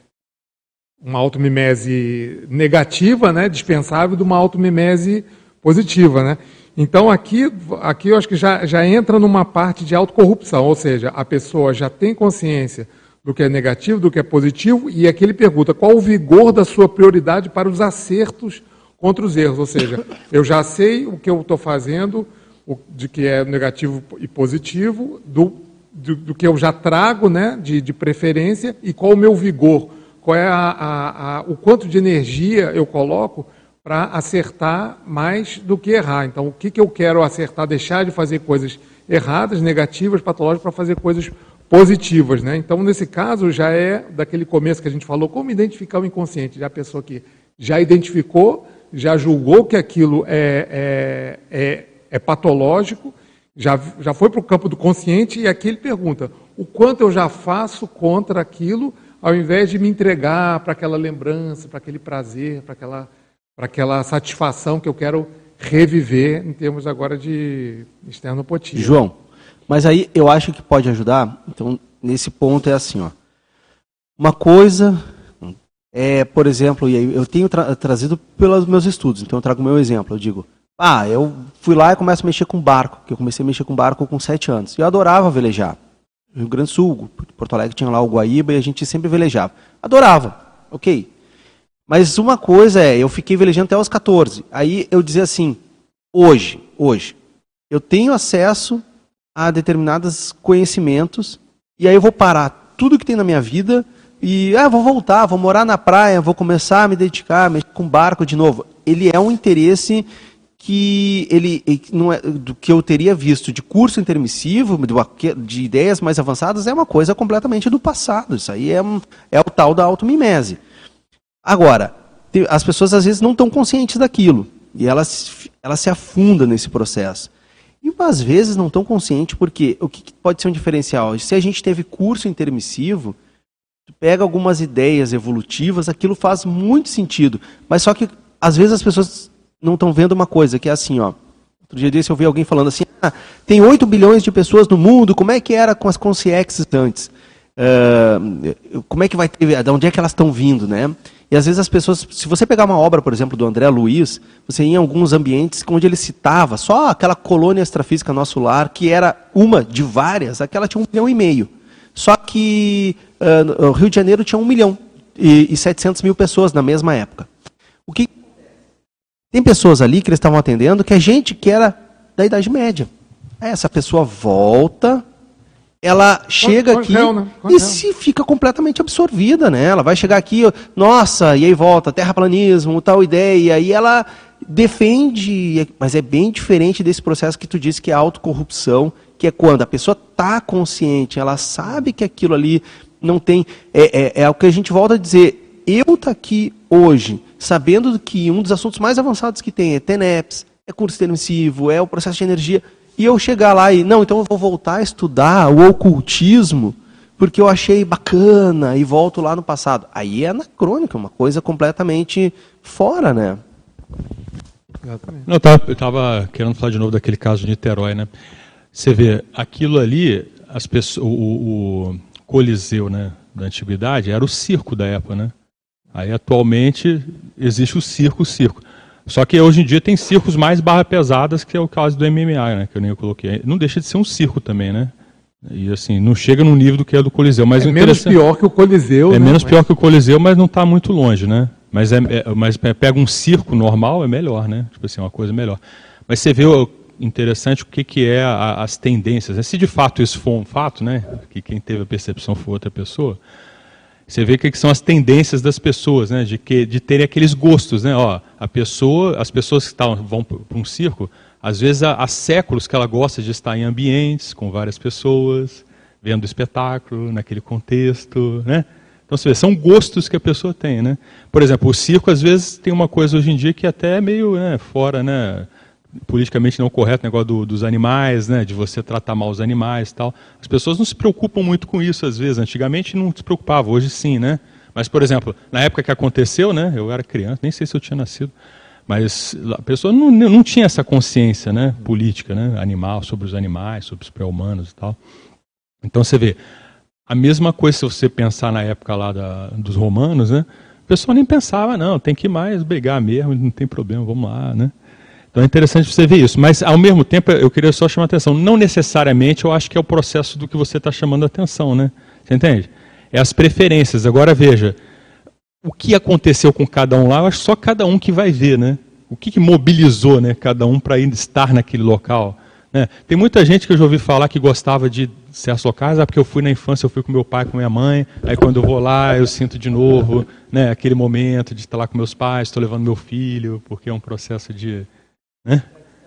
uma automimese negativa, né, dispensável, de uma automimese positiva. Né? Então aqui, aqui eu acho que já, já entra numa parte de autocorrupção, ou seja, a pessoa já tem consciência do que é negativo, do que é positivo, e aqui ele pergunta qual o vigor da sua prioridade para os acertos contra os erros. Ou seja, eu já sei o que eu estou fazendo, o, de que é negativo e positivo, do, do, do, que eu já trago né, de, de preferência, e qual o meu vigor, qual é a, a, a, o quanto de energia eu coloco para acertar mais do que errar. Então, o que, que eu quero acertar? Deixar de fazer coisas erradas, negativas, patológicas, para fazer coisas positivas. Né? Então, nesse caso, já é daquele começo que a gente falou, como identificar o inconsciente. Já a pessoa que já identificou, já julgou que aquilo é, é, é, é patológico, já, já foi para o campo do consciente, e aqui ele pergunta: o quanto eu já faço contra aquilo, ao invés de me entregar para aquela lembrança, para aquele prazer, para aquela para aquela satisfação que eu quero reviver em termos agora de externopotia. João, mas aí eu acho que pode ajudar. Então, nesse ponto é assim, ó. Uma coisa é, por exemplo, eu tenho tra trazido pelos meus estudos, então eu trago o meu exemplo. Eu digo, ah, eu fui lá e começo a mexer com barco, que eu comecei a mexer com barco com sete anos. E eu adorava velejar. Rio Grande do Sul, Porto Alegre tinha lá o Guaíba e a gente sempre velejava. Adorava, ok. Mas uma coisa é, eu fiquei velejando até os 14. Aí eu dizia assim, hoje, hoje, eu tenho acesso a determinados conhecimentos e aí eu vou parar tudo que tem na minha vida e ah, vou voltar, vou morar na praia, vou começar a me dedicar, mexer com barco de novo. Ele é um interesse que ele não é, do que eu teria visto de curso intermissivo, de ideias mais avançadas, é uma coisa completamente do passado. Isso aí é, é o tal da automimese. Agora, as pessoas às vezes não estão conscientes daquilo e elas, elas se afundam nesse processo. E às vezes não estão conscientes porque o que pode ser um diferencial? Se a gente teve curso intermissivo, pega algumas ideias evolutivas, aquilo faz muito sentido. Mas só que às vezes as pessoas não estão vendo uma coisa, que é assim, ó. Outro dia desse eu vi alguém falando assim, ah, tem 8 bilhões de pessoas no mundo, como é que era com as consciências antes? Uh, como é que vai ter, de onde é que elas estão vindo, né? E às vezes as pessoas, se você pegar uma obra, por exemplo, do André Luiz, você ia em alguns ambientes onde ele citava só aquela colônia extrafísica nosso lar, que era uma de várias, aquela tinha um milhão e meio. Só que uh, o Rio de Janeiro tinha um milhão e, e 700 mil pessoas na mesma época. O que tem pessoas ali que eles estavam atendendo que é gente que era da Idade Média. Essa pessoa volta, ela chega aqui né? e se fica completamente absorvida, né? Ela vai chegar aqui, nossa, e aí volta, terraplanismo, tal ideia, e ela defende, mas é bem diferente desse processo que tu disse que é autocorrupção, que é quando a pessoa está consciente, ela sabe que aquilo ali não tem. É, é, é o que a gente volta a dizer. Eu estou tá aqui hoje sabendo que um dos assuntos mais avançados que tem é TENEPS, é curso intermissivo, é o processo de energia, e eu chegar lá e, não, então eu vou voltar a estudar o ocultismo, porque eu achei bacana, e volto lá no passado. Aí é anacrônico, uma coisa completamente fora, né? Não, eu estava querendo falar de novo daquele caso de Niterói, né? Você vê, aquilo ali, as pessoas, o, o Coliseu né, da Antiguidade era o circo da época, né? Aí atualmente existe o circo, o circo. Só que hoje em dia tem circos mais barra pesadas, que é o caso do MMA, né, que eu nem coloquei. Não deixa de ser um circo também, né? E assim, não chega no nível do que é do Coliseu. Mas é menos pior que o Coliseu. É né? menos pior que o Coliseu, mas não está muito longe, né? Mas, é, é, mas pega um circo normal, é melhor, né? Tipo assim, uma coisa melhor. Mas você vê interessante o que, que é a, as tendências. Né? Se de fato isso for um fato, né? Que quem teve a percepção foi outra pessoa você vê que são as tendências das pessoas, né? De que de terem aqueles gostos, né? Ó, a pessoa, as pessoas que tavam, vão para um circo, às vezes há, há, séculos que ela gosta de estar em ambientes com várias pessoas, vendo espetáculo naquele contexto, né? Então você vê, são gostos que a pessoa tem, né? Por exemplo, o circo às vezes tem uma coisa hoje em dia que até é meio né, fora, né? Politicamente não correto, negócio do, dos animais, né, de você tratar mal os animais tal. As pessoas não se preocupam muito com isso às vezes. Antigamente não se preocupava, hoje sim, né? Mas, por exemplo, na época que aconteceu, né, eu era criança, nem sei se eu tinha nascido, mas a pessoa não, não tinha essa consciência né, política, né, animal, sobre os animais, sobre os pré-humanos e tal. Então você vê, a mesma coisa se você pensar na época lá da, dos romanos, né, a pessoa nem pensava, não, tem que mais brigar mesmo, não tem problema, vamos lá, né? Então é interessante você ver isso. Mas, ao mesmo tempo, eu queria só chamar a atenção. Não necessariamente eu acho que é o processo do que você está chamando a atenção, né? Você entende? É as preferências. Agora, veja, o que aconteceu com cada um lá, eu acho só cada um que vai ver, né? O que, que mobilizou né, cada um para estar naquele local. Né? Tem muita gente que eu já ouvi falar que gostava de certos locais, ah, porque eu fui na infância, eu fui com meu pai, com minha mãe, aí quando eu vou lá, eu sinto de novo né, aquele momento de estar lá com meus pais, estou levando meu filho, porque é um processo de né?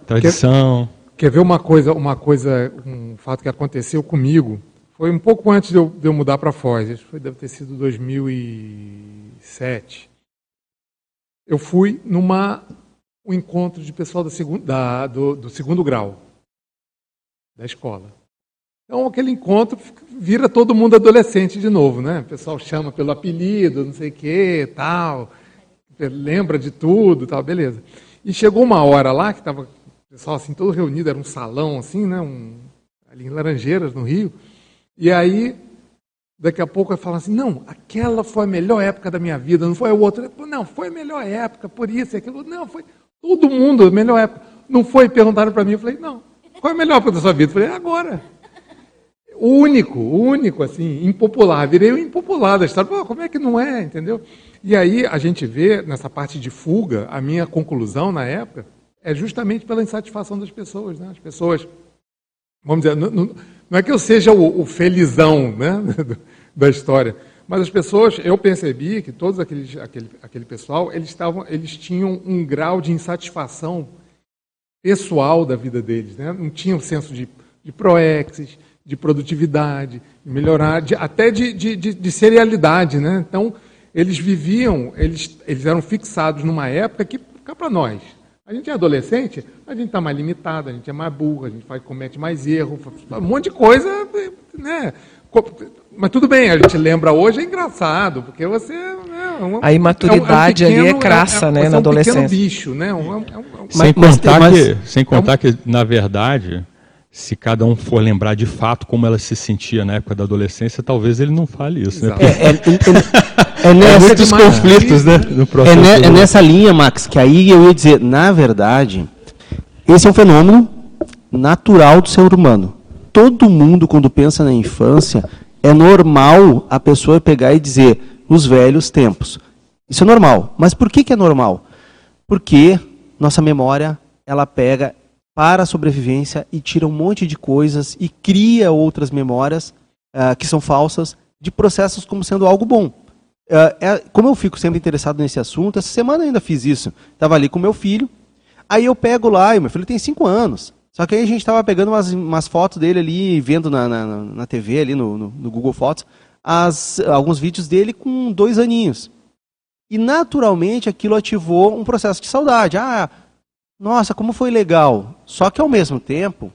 Tradição. Quer, quer, ver uma coisa, uma coisa, um fato que aconteceu comigo? Foi um pouco antes de eu, de eu mudar para Foz, acho que deve ter sido 2007. Eu fui numa um encontro de pessoal da segun, da, do, do segundo grau da escola. Então, aquele encontro vira todo mundo adolescente de novo, né? O pessoal chama pelo apelido, não sei o quê, tal, lembra de tudo, tal, beleza. E chegou uma hora lá, que estava o pessoal assim, todo reunido, era um salão assim, né, um, ali em Laranjeiras, no Rio. E aí, daqui a pouco eu falo assim, não, aquela foi a melhor época da minha vida, não foi a outra. Não, foi a melhor época, por isso e aquilo. Não, foi todo mundo a melhor época. Não foi, perguntaram para mim, eu falei, não, qual é a melhor época da sua vida? Eu falei, agora. O único, o único, assim, impopular. Virei o impopular da história. Pô, como é que não é, entendeu? E aí a gente vê nessa parte de fuga, a minha conclusão na época é justamente pela insatisfação das pessoas. Né? As pessoas, vamos dizer, não, não é que eu seja o, o felizão né, da história, mas as pessoas, eu percebi que todos aqueles, aquele, aquele pessoal, eles, estavam, eles tinham um grau de insatisfação pessoal da vida deles. Né? Não tinham senso de, de proexis, de produtividade, de melhorar, de, até de, de, de, de serialidade. Né? Então, eles viviam, eles, eles eram fixados numa época que, cá para nós, a gente é adolescente, a gente está mais limitado, a gente é mais burro, a gente faz, comete mais erro, um monte de coisa, né? Mas tudo bem, a gente lembra hoje, é engraçado, porque você. Né, uma, a imaturidade é um, é um pequeno, ali é crassa, é, né, na adolescência. É um bicho, né? Um, sem, contar mas, que, sem contar que, na verdade, se cada um for lembrar de fato como ela se sentia na época da adolescência, talvez ele não fale isso. Né? É, é, é, é, nessa, muitos conflitos né, no processo. É, é nessa linha, Max, que aí eu ia dizer, na verdade, esse é um fenômeno natural do ser humano. Todo mundo, quando pensa na infância, é normal a pessoa pegar e dizer os velhos tempos. Isso é normal. Mas por que, que é normal? Porque nossa memória ela pega para a sobrevivência e tira um monte de coisas e cria outras memórias uh, que são falsas de processos como sendo algo bom. Uh, é, como eu fico sempre interessado nesse assunto, essa semana ainda fiz isso. Estava ali com meu filho, aí eu pego lá, e meu filho tem 5 anos. Só que aí a gente estava pegando umas, umas, fotos dele ali, vendo na, na, na TV, ali no, no, no Google Fotos, as, alguns vídeos dele com dois aninhos. E naturalmente aquilo ativou um processo de saudade. Ah, nossa, como foi legal. Só que ao mesmo tempo,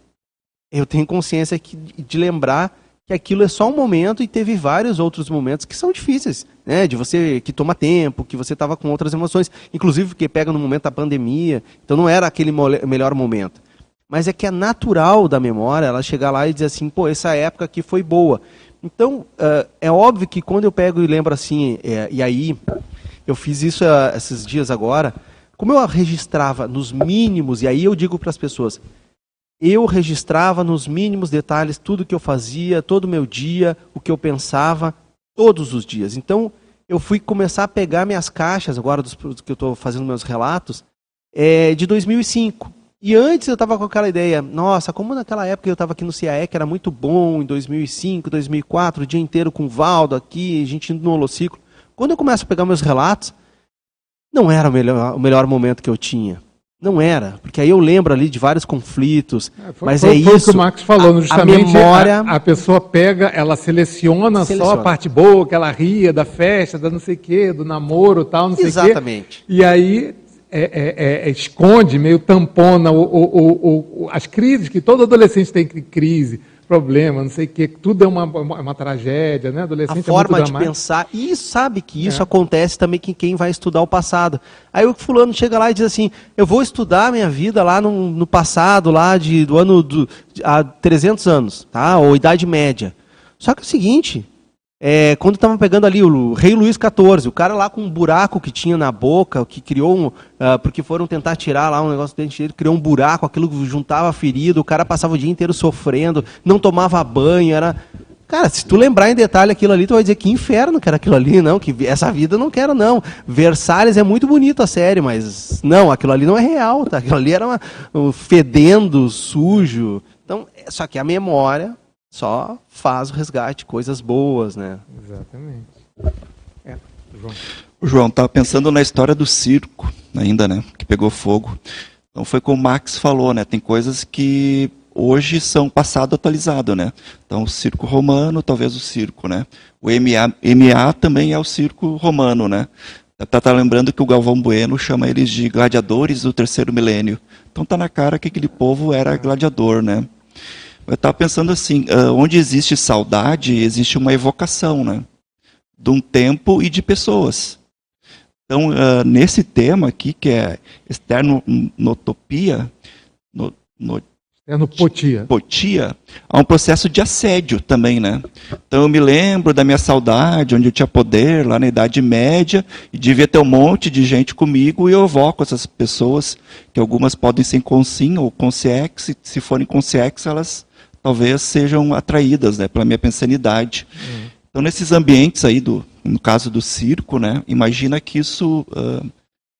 eu tenho consciência que, de lembrar que aquilo é só um momento e teve vários outros momentos que são difíceis, né? De você que toma tempo, que você estava com outras emoções, inclusive que pega no momento da pandemia, então não era aquele melhor momento. Mas é que é natural da memória ela chegar lá e dizer assim, pô, essa época aqui foi boa. Então, uh, é óbvio que quando eu pego e lembro assim, é, e aí eu fiz isso uh, esses dias agora, como eu registrava nos mínimos, e aí eu digo para as pessoas, eu registrava nos mínimos detalhes tudo que eu fazia, todo o meu dia, o que eu pensava, todos os dias. Então, eu fui começar a pegar minhas caixas, agora dos, que eu estou fazendo meus relatos, é, de 2005. E antes eu estava com aquela ideia, nossa, como naquela época eu estava aqui no CAE, que era muito bom, em 2005, 2004, o dia inteiro com o Valdo aqui, a gente indo no holociclo. Quando eu começo a pegar meus relatos, não era o melhor, o melhor momento que eu tinha. Não era, porque aí eu lembro ali de vários conflitos, é, foi, mas foi, é foi isso. o que o Max falou, justamente a, memória... a, a, pessoa pega, ela seleciona, seleciona, só a parte boa, que ela ria da festa, da não sei o quê, do namoro tal, não sei o quê. Exatamente. E aí é, é, é, esconde, meio tampona o, o, o, as crises, que todo adolescente tem crise, problema, não sei o quê, tudo é uma, uma, uma tragédia, né? Adolescente a forma é de pensar, e sabe que isso é. acontece também com quem vai estudar o passado. Aí o fulano chega lá e diz assim, eu vou estudar minha vida lá no, no passado, lá de, do ano do, há 300 anos, tá? ou Idade Média. Só que é o seguinte, é, quando estavam pegando ali o rei Luís XIV, o cara lá com um buraco que tinha na boca, que criou um. Uh, porque foram tentar tirar lá um negócio dentro dele, criou um buraco, aquilo juntava a ferida, o cara passava o dia inteiro sofrendo, não tomava banho, era. Cara, se tu lembrar em detalhe aquilo ali, tu vai dizer que inferno que era aquilo ali, não, que essa vida eu não quero, não. Versalhes é muito bonito a série, mas não, aquilo ali não é real, tá? Aquilo ali era uma, um fedendo, sujo. Então, é, só que a memória só faz o resgate, coisas boas, né? Exatamente. É, João. O João estava pensando na história do circo, ainda, né? Que pegou fogo. Então foi como o Max falou, né? Tem coisas que hoje são passado atualizado, né? Então o circo romano, talvez o circo, né? O MA, MA também é o circo romano, né? Tá, tá lembrando que o Galvão Bueno chama eles de gladiadores do terceiro milênio. Então tá na cara que aquele povo era gladiador, né? Eu estava pensando assim, onde existe saudade, existe uma evocação, né? De um tempo e de pessoas. Então, nesse tema aqui, que é externotopia, no, no, Externopotia. Potia, há um processo de assédio também, né? Então eu me lembro da minha saudade, onde eu tinha poder, lá na Idade Média, e devia ter um monte de gente comigo, e eu evoco essas pessoas, que algumas podem ser consim ou consciex, se forem consciex, elas talvez sejam atraídas né, pela minha pensanidade. Uhum. Então, nesses ambientes aí, do, no caso do circo, né, imagina que isso, uh,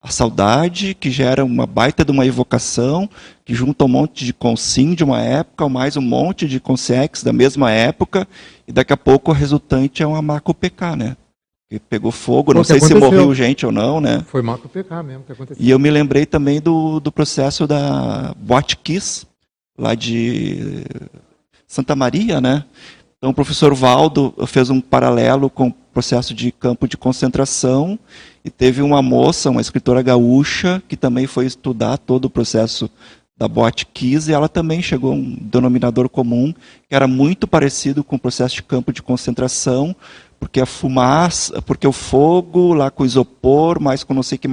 a saudade, que gera uma baita de uma evocação, que junta um monte de consim de uma época, mais um monte de consex da mesma época, e daqui a pouco o resultante é uma macro PK, né? pegou fogo, não sei aconteceu. se morreu gente ou não, né? Foi Marco PK mesmo que aconteceu. E eu me lembrei também do, do processo da Boate Kiss, lá de Santa Maria, né? Então o professor Valdo fez um paralelo com o processo de campo de concentração e teve uma moça, uma escritora gaúcha, que também foi estudar todo o processo da Boate Kiss e ela também chegou a um denominador comum que era muito parecido com o processo de campo de concentração, porque a fumaça, porque o fogo lá com isopor, mais com não sei que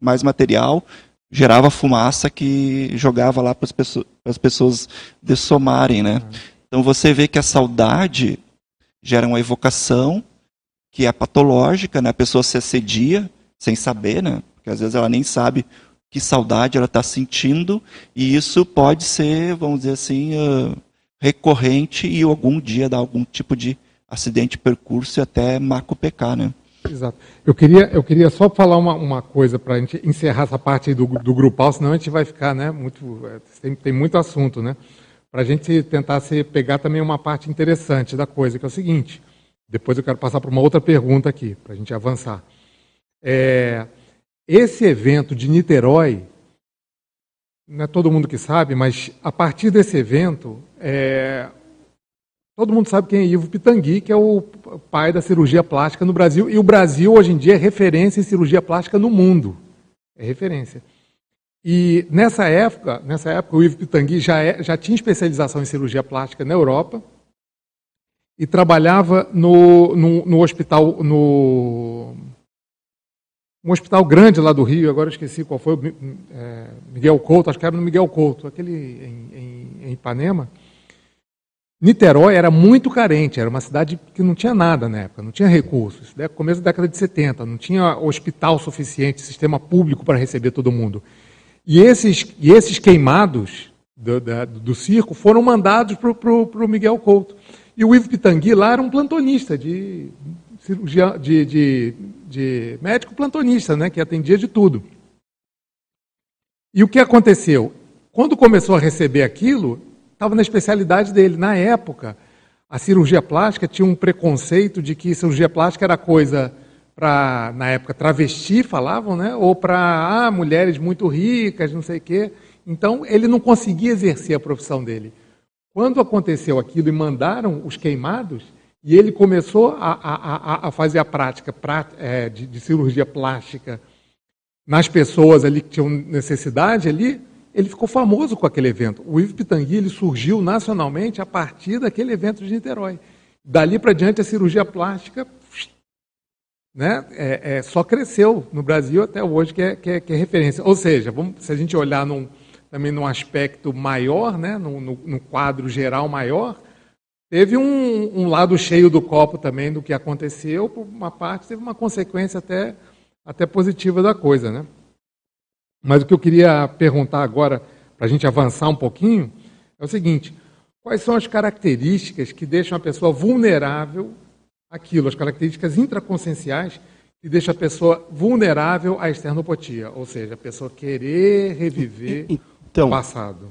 mais material, gerava fumaça que jogava lá para as pessoas, as pessoas dessomarem, né? Uhum. Então você vê que a saudade gera uma evocação que é patológica, né? A pessoa se assedia sem saber, né? Porque às vezes ela nem sabe que saudade ela está sentindo e isso pode ser, vamos dizer assim, uh, recorrente e algum dia dar algum tipo de acidente de percurso e até maco-PK, né? Exato. Eu queria, eu queria só falar uma, uma coisa para a gente encerrar essa parte do, do grupal, senão a gente vai ficar, né, muito, é, tem, tem muito assunto, né? Para a gente tentar se pegar também uma parte interessante da coisa, que é o seguinte. Depois eu quero passar para uma outra pergunta aqui, para a gente avançar. É, esse evento de Niterói, não é todo mundo que sabe, mas a partir desse evento, é, Todo mundo sabe quem é Ivo Pitangui, que é o pai da cirurgia plástica no Brasil. E o Brasil, hoje em dia, é referência em cirurgia plástica no mundo. É referência. E nessa época, nessa época o Ivo Pitangui já, é, já tinha especialização em cirurgia plástica na Europa e trabalhava no, no, no hospital, no, um hospital grande lá do Rio, agora esqueci qual foi, é, Miguel Couto, acho que era no Miguel Couto, aquele em, em, em Ipanema. Niterói era muito carente, era uma cidade que não tinha nada na época, não tinha recursos. Né? Começo da década de 70, não tinha hospital suficiente, sistema público para receber todo mundo. E esses, e esses queimados do, da, do circo foram mandados para o Miguel Couto. E o Ivo Pitangui lá era um plantonista de cirurgia, de, de, de médico plantonista, né, que atendia de tudo. E o que aconteceu? Quando começou a receber aquilo, estava na especialidade dele. Na época, a cirurgia plástica tinha um preconceito de que cirurgia plástica era coisa para, na época, travesti, falavam, né? ou para ah, mulheres muito ricas, não sei o quê. Então, ele não conseguia exercer a profissão dele. Quando aconteceu aquilo e mandaram os queimados, e ele começou a, a, a fazer a prática é, de, de cirurgia plástica nas pessoas ali que tinham necessidade ali, ele ficou famoso com aquele evento. O Ivo Pitangui ele surgiu nacionalmente a partir daquele evento de Niterói. Dali para diante, a cirurgia plástica né, é, é, só cresceu no Brasil até hoje, que é, que é, que é referência. Ou seja, vamos, se a gente olhar num, também num aspecto maior, né, no, no, no quadro geral maior, teve um, um, lado cheio do copo também do que aconteceu, por uma parte teve uma consequência até, até positiva da coisa. Né? Mas o que eu queria perguntar agora, para a gente avançar um pouquinho, é o seguinte: quais são as características que deixam a pessoa vulnerável àquilo, as características intraconscienciais que deixam a pessoa vulnerável à externopatia, ou seja, a pessoa querer reviver então, o passado?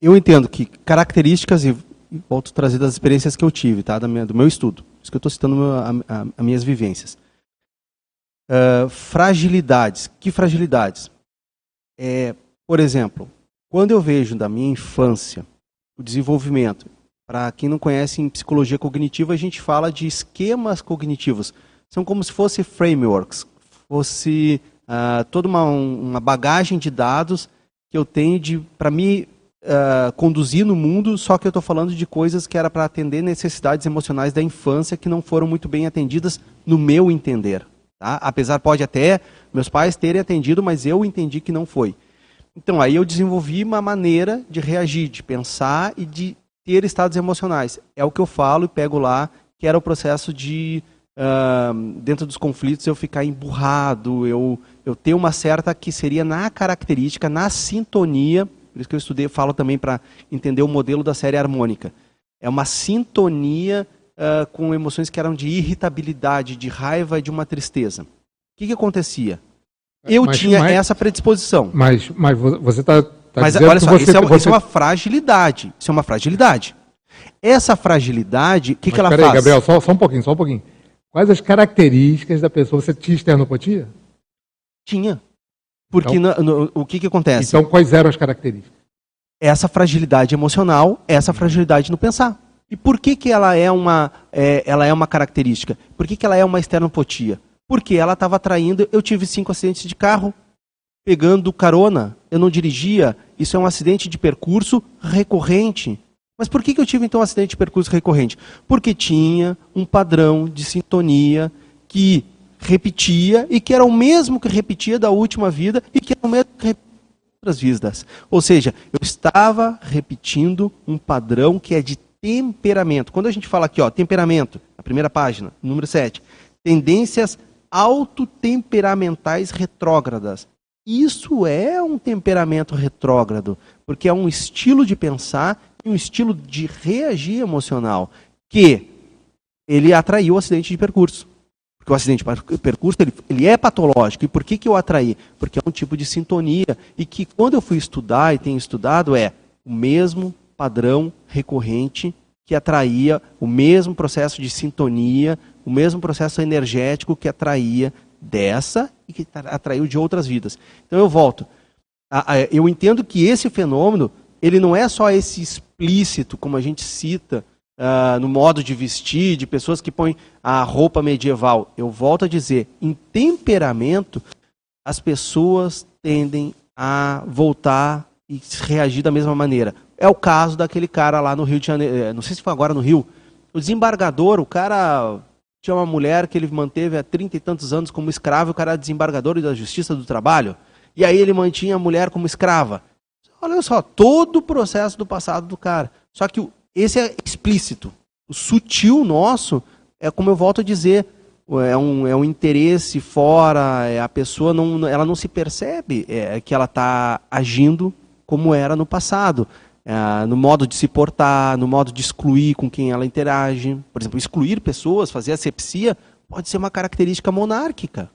Eu entendo que características, e volto a trazer das experiências que eu tive, tá, do meu estudo, isso que eu estou citando as minhas vivências. Uh, fragilidades. Que fragilidades? É, por exemplo, quando eu vejo da minha infância o desenvolvimento, para quem não conhece em psicologia cognitiva, a gente fala de esquemas cognitivos. São como se fossem frameworks, fosse uh, toda uma, uma bagagem de dados que eu tenho para me uh, conduzir no mundo, só que eu estou falando de coisas que era para atender necessidades emocionais da infância que não foram muito bem atendidas no meu entender. Tá? Apesar, pode até meus pais terem atendido, mas eu entendi que não foi. Então, aí eu desenvolvi uma maneira de reagir, de pensar e de ter estados emocionais. É o que eu falo e pego lá, que era o processo de, uh, dentro dos conflitos, eu ficar emburrado, eu, eu ter uma certa que seria na característica, na sintonia, por isso que eu estudei, falo também para entender o modelo da série harmônica. É uma sintonia uh, com emoções que eram de irritabilidade, de raiva e de uma tristeza. O que, que acontecia? Eu mas, tinha mas, essa predisposição. Mas, mas você está. Tá mas olha só, você, isso, é uma, você... isso é uma fragilidade. Isso é uma fragilidade. Essa fragilidade, o que, que ela peraí, faz? Gabriel, só, só um pouquinho, só um pouquinho. Quais as características da pessoa? Você tinha esternopotia? Tinha. Porque Então- no- no- o que, que acontece? Então, quais eram as características? essa fragilidade emocional, essa fragilidade no pensar. E por que, que ela, é uma, é, ela é uma característica? Por que, que ela é uma esternopotia? Porque ela estava atraindo. Eu tive cinco acidentes de carro, pegando carona. Eu não dirigia. Isso é um acidente de percurso recorrente. Mas por que, que eu tive então um acidente de percurso recorrente? Porque tinha um padrão de sintonia que repetia e que era o mesmo que repetia da última vida e que era o mesmo que repetia outras vidas. Ou seja, eu estava repetindo um padrão que é de temperamento. Quando a gente fala aqui, ó, temperamento, na primeira página, número 7, tendências autotemperamentais retrógradas. Isso é um temperamento retrógrado, porque é um estilo de pensar e um estilo de reagir emocional que ele atraiu o acidente de percurso. Porque o acidente de percurso ele, ele é patológico. E por que, que eu atraí? Porque é um tipo de sintonia. E que quando eu fui estudar e tenho estudado, é o mesmo padrão recorrente que atraía o mesmo processo de sintonia, o mesmo processo energético que atraía dessa e que atraiu de outras vidas. Então eu volto. Eu entendo que esse fenômeno ele não é só esse explícito, como a gente cita Uh, no modo de vestir, de pessoas que põem a roupa medieval. Eu volto a dizer, em temperamento, as pessoas tendem a voltar e reagir da mesma maneira. É o caso daquele cara lá no Rio de Janeiro, não sei se foi agora no Rio, o desembargador, o cara tinha uma mulher que ele manteve há trinta e tantos anos como escravo, o cara era desembargador da Justiça do Trabalho, e aí ele mantinha a mulher como escrava. Olha só, todo o processo do passado do cara. Só que esse é explícito. O sutil nosso é como eu volto a dizer, é um, é um interesse fora, é a pessoa não, ela não se percebe é, que ela está agindo como era no passado. É, no modo de se portar, no modo de excluir com quem ela interage. Por exemplo, excluir pessoas, fazer asepsia, pode ser uma característica monárquica.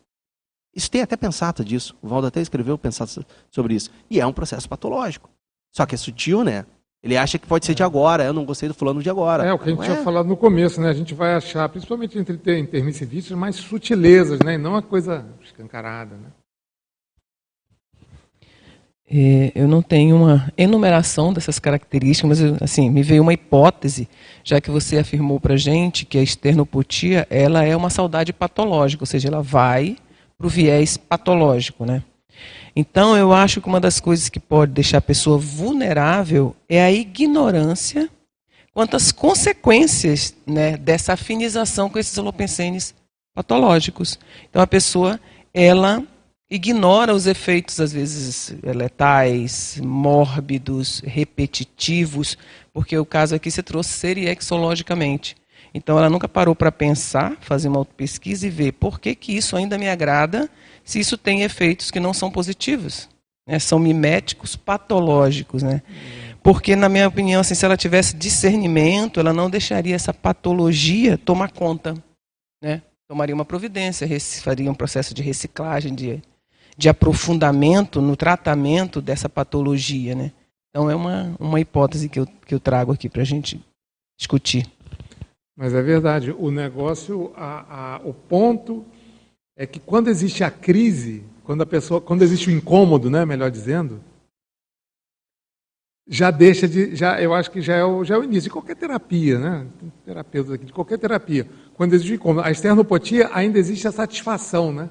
Isso tem até pensado disso. O Valdo até escreveu pensado sobre isso. E é um processo patológico. Só que é sutil, né? Ele acha que pode ser de agora. Eu não gostei do fulano de agora. É o que a gente tinha é? falado no começo, né? A gente vai achar, principalmente entre intermissivistas, mais sutilezas, né? E não a coisa escancarada, né? É, eu não tenho uma enumeração dessas características, mas assim me veio uma hipótese, já que você afirmou para gente que a esternopotia ela é uma saudade patológica, ou seja, ela vai para o viés patológico, né? Então, eu acho que uma das coisas que pode deixar a pessoa vulnerável é a ignorância quanto às consequências né, dessa afinização com esses holopensenes patológicos. Então, a pessoa, ela ignora os efeitos, às vezes, letais, mórbidos, repetitivos, porque o caso aqui se trouxe seriexologicamente. Então, ela nunca parou para pensar, fazer uma pesquisa e ver por que, que isso ainda me agrada se isso tem efeitos que não são positivos. Né? São miméticos patológicos. Né? Porque, na minha opinião, assim, se ela tivesse discernimento, ela não deixaria essa patologia tomar conta. Né? Tomaria uma providência, faria um processo de reciclagem, de, de aprofundamento no tratamento dessa patologia. Né? Então, é uma, uma hipótese que eu, que eu trago aqui para a gente discutir. Mas é verdade, o negócio, a, a, o ponto é que quando existe a crise, quando a pessoa, quando existe o incômodo, né, melhor dizendo, já deixa de, já, eu acho que já é o, já é o início de qualquer terapia, né? Terapeuta aqui, de qualquer terapia. Quando existe o incômodo, a esternopotia ainda existe a satisfação, né?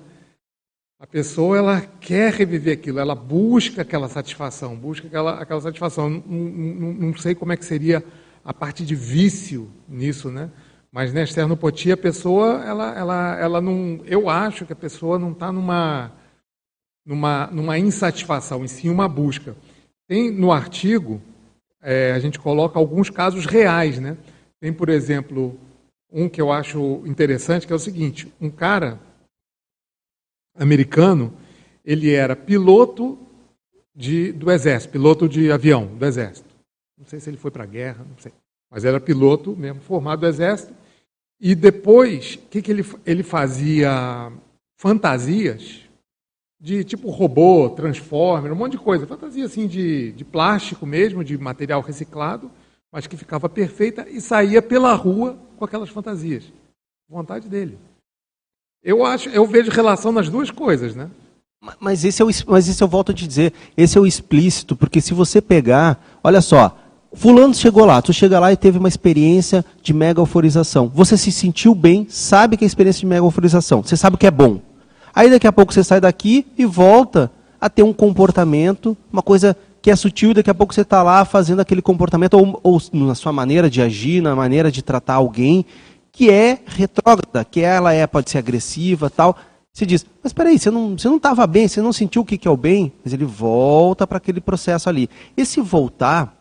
A pessoa ela quer reviver aquilo, ela busca aquela satisfação, busca aquela, aquela satisfação. Não, não, não sei como é que seria a parte de vício nisso, né? Mas na esternopotia a pessoa, ela, ela, ela não, eu acho que a pessoa não está numa, numa, numa insatisfação, em sim uma busca. Tem no artigo, é, a gente coloca alguns casos reais, né? Tem, por exemplo, um que eu acho interessante, que é o seguinte: um cara americano, ele era piloto de, do exército, piloto de avião do exército. Não sei se ele foi para a guerra, não sei. Mas era piloto mesmo, formado do exército. E depois, o que, que ele, ele fazia? Fantasias de tipo robô, transformer, um monte de coisa. Fantasia assim de, de plástico mesmo, de material reciclado, mas que ficava perfeita e saía pela rua com aquelas fantasias. Vontade dele. Eu acho, eu vejo relação nas duas coisas, né? Mas esse, é o, mas esse eu volto a te dizer, esse é o explícito, porque se você pegar, olha só, fulano chegou lá, tu chega lá e teve uma experiência de mega euforização. Você se sentiu bem, sabe que é experiência de mega euforização, você sabe que é bom. Aí daqui a pouco você sai daqui e volta a ter um comportamento, uma coisa que é sutil, e daqui a pouco você está lá fazendo aquele comportamento, ou, ou na sua maneira de agir, na maneira de tratar alguém, que é retrógrada, que ela é, pode ser agressiva tal. Você diz, mas peraí, você não estava bem, você não sentiu o que, que é o bem, mas ele volta para aquele processo ali. Esse voltar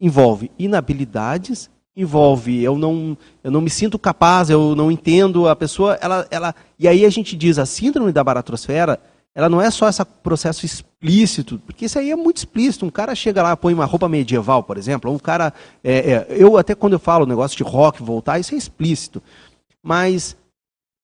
envolve inabilidades, envolve eu não eu não me sinto capaz, eu não entendo a pessoa, ela ela e aí a gente diz a síndrome da baratrosfera, ela não é só esse processo explícito, porque isso aí é muito explícito. Um cara chega lá, põe uma roupa medieval, por exemplo, um cara, é, é, eu até quando eu falo o negócio de rock voltar, isso é explícito. Mas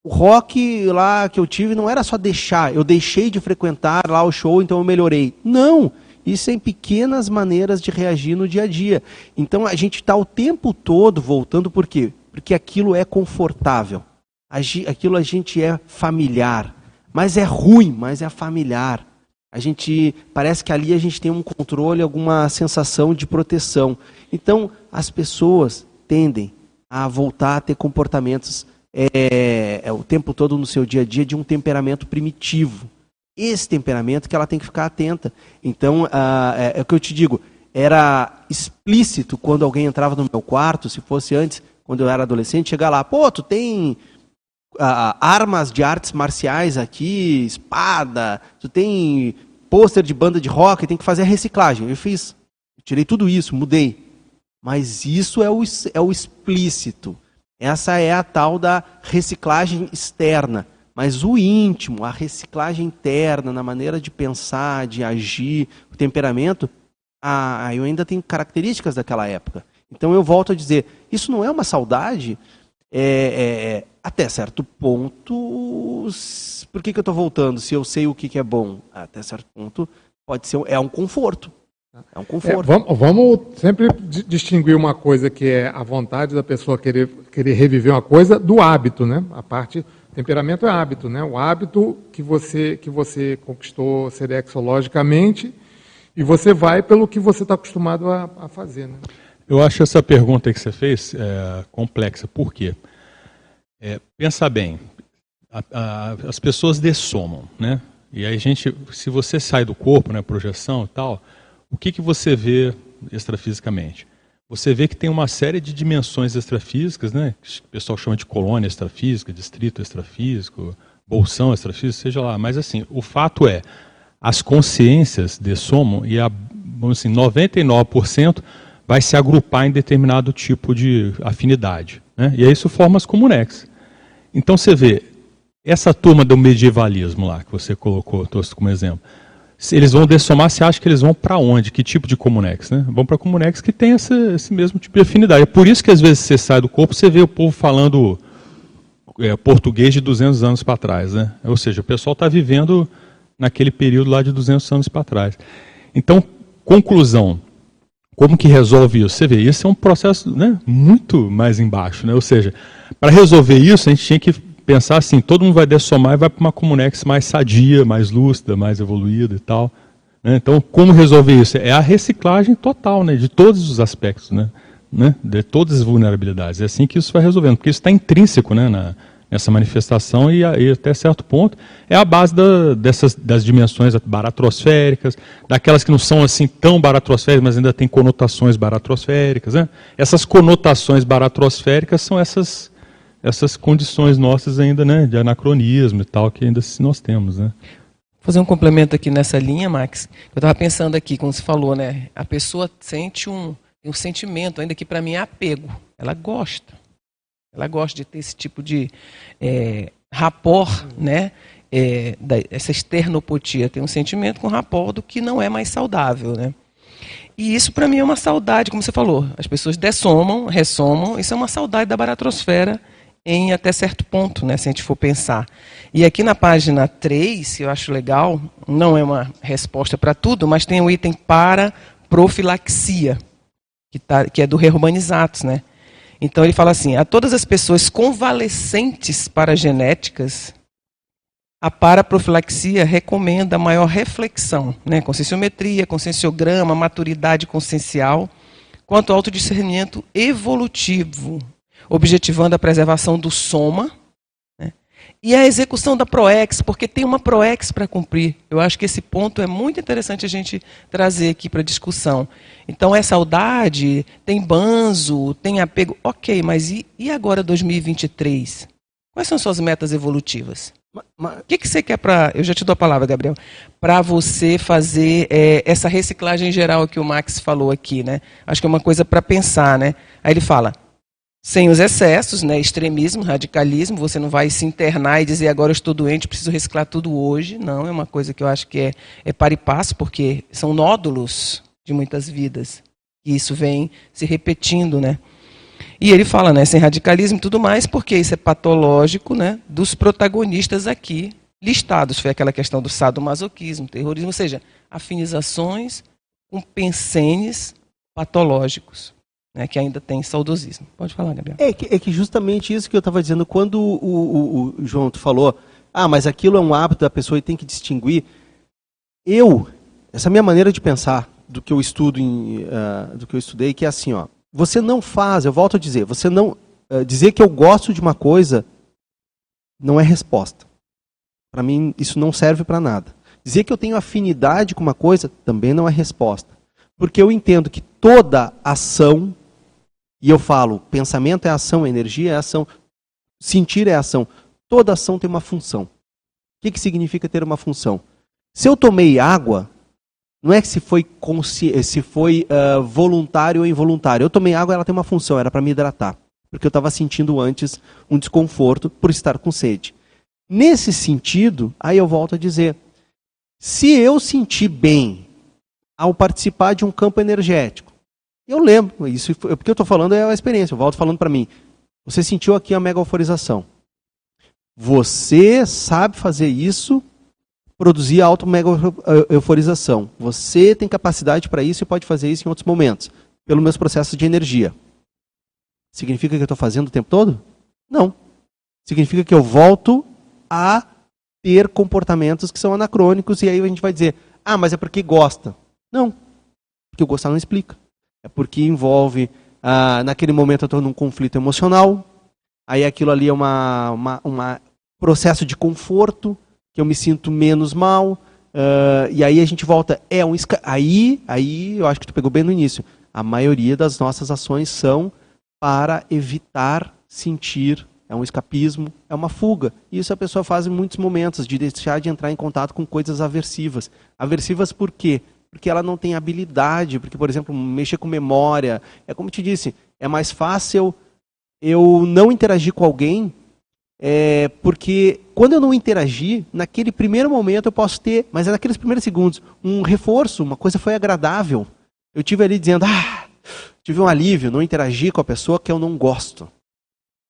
o rock lá que eu tive não era só deixar, eu deixei de frequentar lá o show, então eu melhorei. Não, isso é em pequenas maneiras de reagir no dia a dia. Então a gente está o tempo todo voltando, por quê? Porque aquilo é confortável, aquilo a gente é familiar, mas é ruim, mas é familiar. A gente parece que ali a gente tem um controle, alguma sensação de proteção. Então as pessoas tendem a voltar a ter comportamentos é, é, o tempo todo no seu dia a dia de um temperamento primitivo. Esse temperamento que ela tem que ficar atenta. Então, ah, é, é o que eu te digo, era explícito quando alguém entrava no meu quarto, se fosse antes, quando eu era adolescente, chegar lá, pô, tu tem armas de artes marciais aqui, espada, tu tem pôster de banda de rock, tem que fazer a reciclagem. Eu fiz, eu tirei tudo isso, mudei. Mas isso é o, é o explícito. Essa é a tal da reciclagem externa. Mas o íntimo, a reciclagem interna, na maneira de pensar, de agir, o temperamento, ah, eu ainda tenho características daquela época. Então eu volto a dizer, isso não é uma saudade? É, é, é até certo ponto, por que, que eu estou voltando? Se eu sei o que, que é bom, até certo ponto, pode ser é um conforto. É um conforto. É, vamos, vamos, sempre distinguir uma coisa que é a vontade da pessoa querer, querer reviver uma coisa do hábito, né? A parte temperamento é hábito, né? O hábito que você que você conquistou serexologicamente e você vai pelo que você está acostumado a, a, fazer, né? Eu acho essa pergunta que você fez é, complexa. Por quê? É, pensa bem, a, a, as pessoas dessomam, né? E aí a gente, se você sai do corpo, né, projeção e tal, o que, que você vê extrafisicamente? Você vê que tem uma série de dimensões extrafísicas, né? que o pessoal chama de colônia extrafísica, distrito extrafísico, bolsão extrafísico, seja lá. Mas assim, o fato é, as consciências dessomam e a, vamos assim, 99% vai se agrupar em determinado tipo de afinidade. Né? E aí isso forma as comunex. Então você vê, essa turma do medievalismo lá, que você colocou, trouxe como exemplo, eles vão dessomar, você acha que eles vão para onde? Que tipo de comunex? Né? Vão para comunex que tem essa, esse mesmo tipo de afinidade. É por isso que às vezes você sai do corpo, você vê o povo falando é, português de 200 anos para trás. Né? Ou seja, o pessoal está vivendo naquele período lá de 200 anos para trás. Então, conclusão. Como que resolve isso? Você vê, isso é um processo né, muito mais embaixo. Né? Ou seja, para resolver isso, a gente tinha que pensar assim, todo mundo vai dessomar e vai para uma Comunex mais sadia, mais lúcida, mais evoluída e tal. Né? Então, como resolver isso? É a reciclagem total, né? de todos os aspectos, né? né? de todas as vulnerabilidades. É assim que isso vai resolvendo, porque isso está intrínseco né? Na, nessa manifestação e, e, até certo ponto é a base da, dessas, das dimensões baratrosféricas, daquelas que não são assim tão baratrosféricas, mas ainda têm conotações baratrosféricas. Né? Essas conotações baratrosféricas são essas essas condições nossas ainda, né, de anacronismo e tal, que ainda nós temos, né. Vou fazer um complemento aqui nessa linha, Max. Eu estava pensando aqui, como você falou, né, a pessoa sente um, um sentimento, ainda que para mim é apego. Ela gosta. Ela gosta de ter esse tipo de é, né, é, da, essa externopotia tem um sentimento com rapport do que não é mais saudável, né. E isso para mim é uma saudade, como você falou. As pessoas dessomam, ressomam. Isso é uma saudade da baratrosfera em até certo ponto, né, se a gente for pensar. E aqui na página 3, eu acho legal, não é uma resposta para tudo, mas tem um item para profilaxia, que, tá, que é do Rehumanizatos, né? Então ele fala assim: a todas as pessoas convalescentes para genéticas, a paraprofilaxia recomenda maior reflexão, né? conscienciometria, conscienciograma, maturidade consciencial, quanto ao autodiscernimento evolutivo, objetivando a preservação do soma, e a execução da PROEX, porque tem uma PROEX para cumprir. Eu acho que esse ponto é muito interessante a gente trazer aqui para discussão. Então, é saudade, tem banzo, tem apego. Ok, mas e, e agora 2023? Quais são suas metas evolutivas? O que, que você quer para. Eu já te dou a palavra, Gabriel. Para você fazer é, essa reciclagem geral que o Max falou aqui, né? Acho que é uma coisa para pensar, né? Aí ele fala: sem os excessos, né? extremismo, radicalismo, você não vai se internar e dizer agora eu estou doente, preciso reciclar tudo hoje. Não, é uma coisa que eu acho que é, é para e passo, porque são nódulos de muitas vidas. E isso vem se repetindo, né? E ele fala, né, sem radicalismo e tudo mais, porque isso é patológico, né, dos protagonistas aqui listados. Foi aquela questão do sadomasoquismo, terrorismo, ou seja, afinizações com pensenes patológicos né, que ainda tem saudosismo. Pode falar, Gabriel. É que, é que justamente isso que eu estava dizendo, quando o, o, o, João falou, ah, mas aquilo é um hábito da pessoa e tem que distinguir. Eu, essa minha maneira de pensar do que eu estudo, em, uh, do que eu estudei, que é assim, ó, você não faz, eu volto a dizer, você não uh, dizer que eu gosto de uma coisa não é resposta. Para mim isso não serve para nada. Dizer que eu tenho afinidade com uma coisa também não é resposta. Porque eu entendo que toda ação e eu falo, pensamento é ação, energia é ação, sentir é ação. Toda ação tem uma função. O que, que significa ter uma função? Se eu tomei água, não é que se foi, se foi uh, voluntário ou involuntário. Eu tomei água, ela tem uma função, era para me hidratar. Porque eu estava sentindo antes um desconforto por estar com sede. Nesse sentido, aí eu volto a dizer: se eu sentir bem ao participar de um campo energético, eu lembro, isso porque eu estou falando é a experiência, o Valdo falando para mim. Você sentiu aqui a mega euforização. Você sabe fazer isso, produzir auto mega euforização. Você tem capacidade para isso e pode fazer isso em outros momentos, pelo meus processos de energia. Significa que eu estou fazendo o tempo todo? Não. Significa que eu volto a ter comportamentos que são anacrônicos e aí a gente vai dizer, ah, mas é porque gosta. Não, porque o gostar não explica. É porque envolve, ah, naquele momento eu estou num conflito emocional, aí aquilo ali é uma, processo de conforto, que eu me sinto menos mal, uh, e aí a gente volta, é um aí, aí eu acho que tu pegou bem no início, a maioria das nossas ações são para evitar sentir, é um escapismo, é uma fuga. Isso a pessoa faz em muitos momentos, de deixar de entrar em contato com coisas aversivas. Aversivas por quê? Porque ela não tem habilidade, porque, por exemplo, mexer com memória. É como te disse, é mais fácil eu não interagir com alguém, é, porque quando eu não interagir, naquele primeiro momento eu posso ter, mas é naqueles primeiros segundos, um reforço, uma coisa foi agradável. Eu tive ali dizendo, ah, tive um alívio, não interagir com a pessoa que eu não gosto.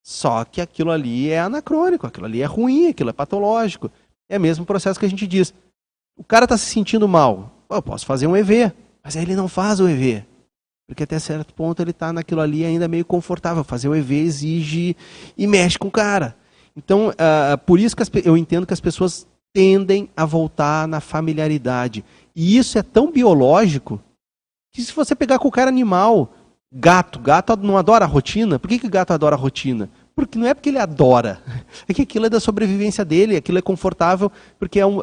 Só que aquilo ali é anacrônico, aquilo ali é ruim, aquilo é patológico. É o mesmo processo que a gente diz. O cara está se sentindo mal eu posso fazer um EV, mas aí ele não faz o EV. Porque até certo ponto ele está naquilo ali ainda meio confortável. Fazer o EV exige e mexe com o cara. Então, uh, por isso que as, eu entendo que as pessoas tendem a voltar na familiaridade. E isso é tão biológico que se você pegar com o cara animal, gato, gato não adora a rotina. Por que, que gato adora a rotina? Porque não é porque ele adora, é que aquilo é da sobrevivência dele, aquilo é confortável, porque é um,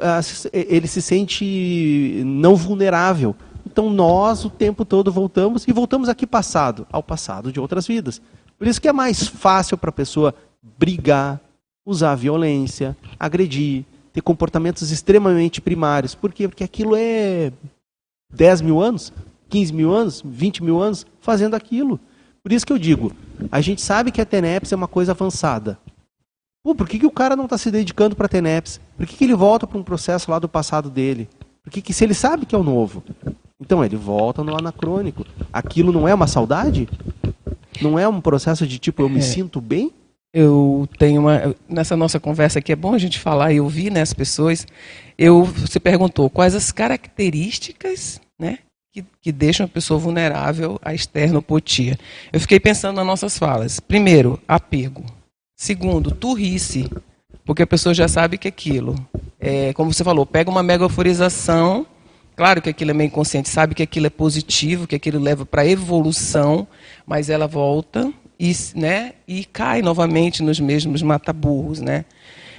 ele se sente não vulnerável. Então nós o tempo todo voltamos e voltamos aqui passado, ao passado de outras vidas. Por isso que é mais fácil para a pessoa brigar, usar violência, agredir, ter comportamentos extremamente primários. Por quê? Porque aquilo é 10 mil anos, 15 mil anos, 20 mil anos fazendo aquilo. Por isso que eu digo, a gente sabe que a TENEPS é uma coisa avançada. Pô, por que, que o cara não está se dedicando para a TENEPS? Por que, que ele volta para um processo lá do passado dele? Por que, que se ele sabe que é o novo? Então ele volta no anacrônico. Aquilo não é uma saudade? Não é um processo de tipo, eu me é. sinto bem? Eu tenho uma. Nessa nossa conversa aqui, é bom a gente falar e ouvir né, as pessoas. Eu, você perguntou quais as características né, que, que deixam a pessoa vulnerável à externopotia. Eu fiquei pensando nas nossas falas. Primeiro, apego. Segundo, turrice. Porque a pessoa já sabe que aquilo, é, como você falou, pega uma megaforização, claro que aquilo é meio inconsciente, sabe que aquilo é positivo, que aquilo leva para evolução, mas ela volta e, né, e cai novamente nos mesmos mataburros. Né?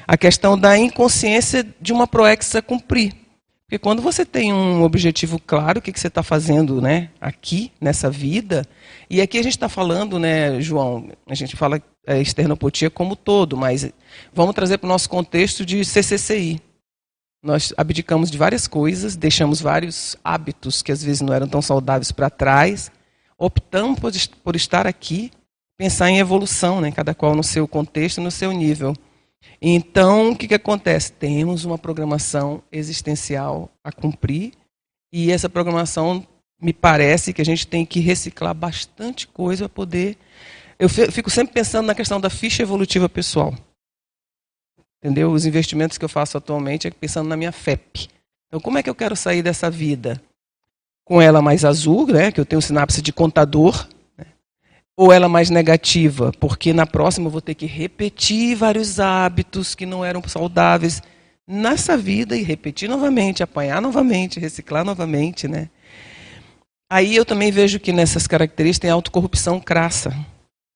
A questão da inconsciência de uma proexa cumprir. Porque quando você tem um objetivo claro, o que, que você está fazendo né, aqui, nessa vida, e aqui a gente está falando, né, João, a gente fala é, externopotia como todo, mas vamos trazer para o nosso contexto de CCCI. Nós abdicamos de várias coisas, deixamos vários hábitos que às vezes não eram tão saudáveis para trás, optamos por, por estar aqui, pensar em evolução, né, cada qual no seu contexto, no seu nível. Então, o que, que acontece? Temos uma programação existencial a cumprir e essa programação me parece que a gente tem que reciclar bastante coisa para poder. Eu fico sempre pensando na questão da ficha evolutiva pessoal. Entendeu? Os investimentos que eu faço atualmente é pensando na minha FEP. Então, como é que eu quero sair dessa vida? Com ela mais azul, né, que eu tenho sinapse de contador, ou ela mais negativa, porque na próxima eu vou ter que repetir vários hábitos que não eram saudáveis nessa vida e repetir novamente, apanhar novamente, reciclar novamente, né? Aí eu também vejo que nessas características tem autocorrupção crassa.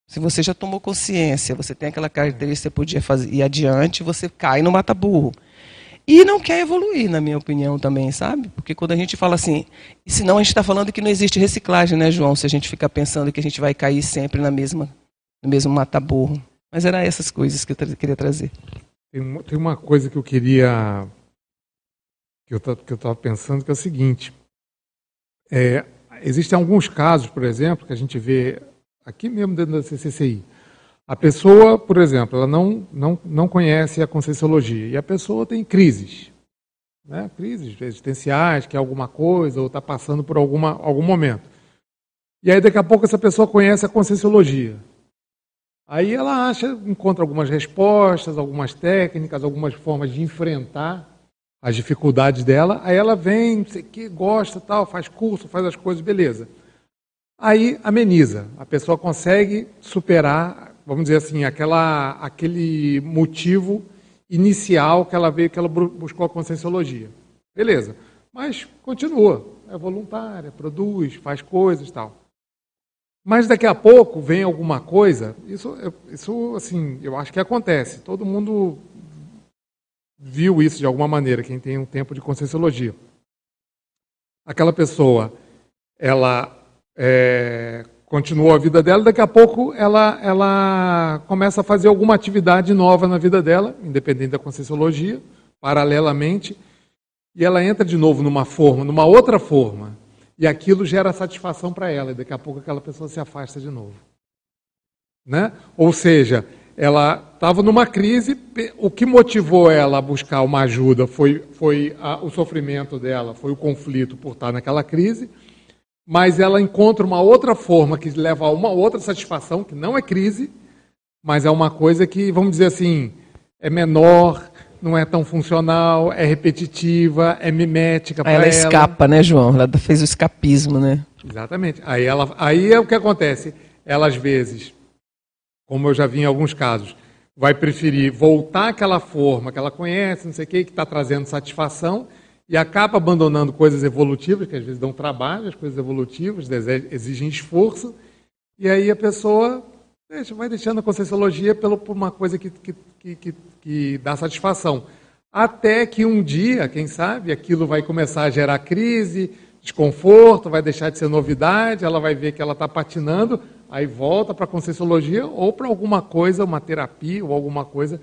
Se você já tomou consciência, você tem aquela característica você podia fazer, ir adiante, você cai no mata-burro. E não quer evoluir, na minha opinião, também, sabe? Porque quando a gente fala assim. Senão a gente está falando que não existe reciclagem, né, João? Se a gente ficar pensando que a gente vai cair sempre na mesma, no mesmo mata-burro. Mas eram essas coisas que eu tra queria trazer. Tem uma, tem uma coisa que eu queria. que eu estava pensando, que é o seguinte. É, existem alguns casos, por exemplo, que a gente vê aqui mesmo dentro da CCCI a pessoa, por exemplo, ela não, não, não conhece a Conscienciologia e a pessoa tem crises, né? crises existenciais, que é alguma coisa, ou está passando por alguma, algum momento. E aí, daqui a pouco, essa pessoa conhece a Conscienciologia. Aí ela acha, encontra algumas respostas, algumas técnicas, algumas formas de enfrentar as dificuldades dela. Aí ela vem, não sei o que, gosta, tal, faz curso, faz as coisas, beleza. Aí ameniza. A pessoa consegue superar vamos dizer assim, aquela, aquele motivo inicial que ela veio, que ela buscou a conscienciologia. Beleza. Mas continua. É voluntária, produz, faz coisas tal. Mas daqui a pouco vem alguma coisa, isso, isso assim, eu acho que acontece. Todo mundo viu isso de alguma maneira, quem tem um tempo de conscienciologia. Aquela pessoa, ela é, continuou a vida dela, daqui a pouco ela, ela começa a fazer alguma atividade nova na vida dela, independente da conscienciologia, paralelamente, e ela entra de novo numa forma, numa outra forma, e aquilo gera satisfação para ela, e daqui a pouco aquela pessoa se afasta de novo. Né? Ou seja, ela estava numa crise, o que motivou ela a buscar uma ajuda foi, foi a, o sofrimento dela, foi o conflito por estar naquela crise, mas ela encontra uma outra forma que leva a uma outra satisfação, que não é crise, mas é uma coisa que, vamos dizer assim, é menor, não é tão funcional, é repetitiva, é mimética para ela. Ela escapa, né, João? Ela fez o escapismo, né? Exatamente. Aí, ela, aí é o que acontece. Ela, às vezes, como eu já vi em alguns casos, vai preferir voltar àquela forma que ela conhece, não sei o que, que está trazendo satisfação, e acaba abandonando coisas evolutivas, que às vezes dão trabalho, as coisas evolutivas exigem esforço, e aí a pessoa deixa, vai deixando a conscienciologia pelo, por uma coisa que, que, que, que dá satisfação. Até que um dia, quem sabe, aquilo vai começar a gerar crise, desconforto, vai deixar de ser novidade, ela vai ver que ela está patinando, aí volta para a conscienciologia ou para alguma coisa, uma terapia ou alguma coisa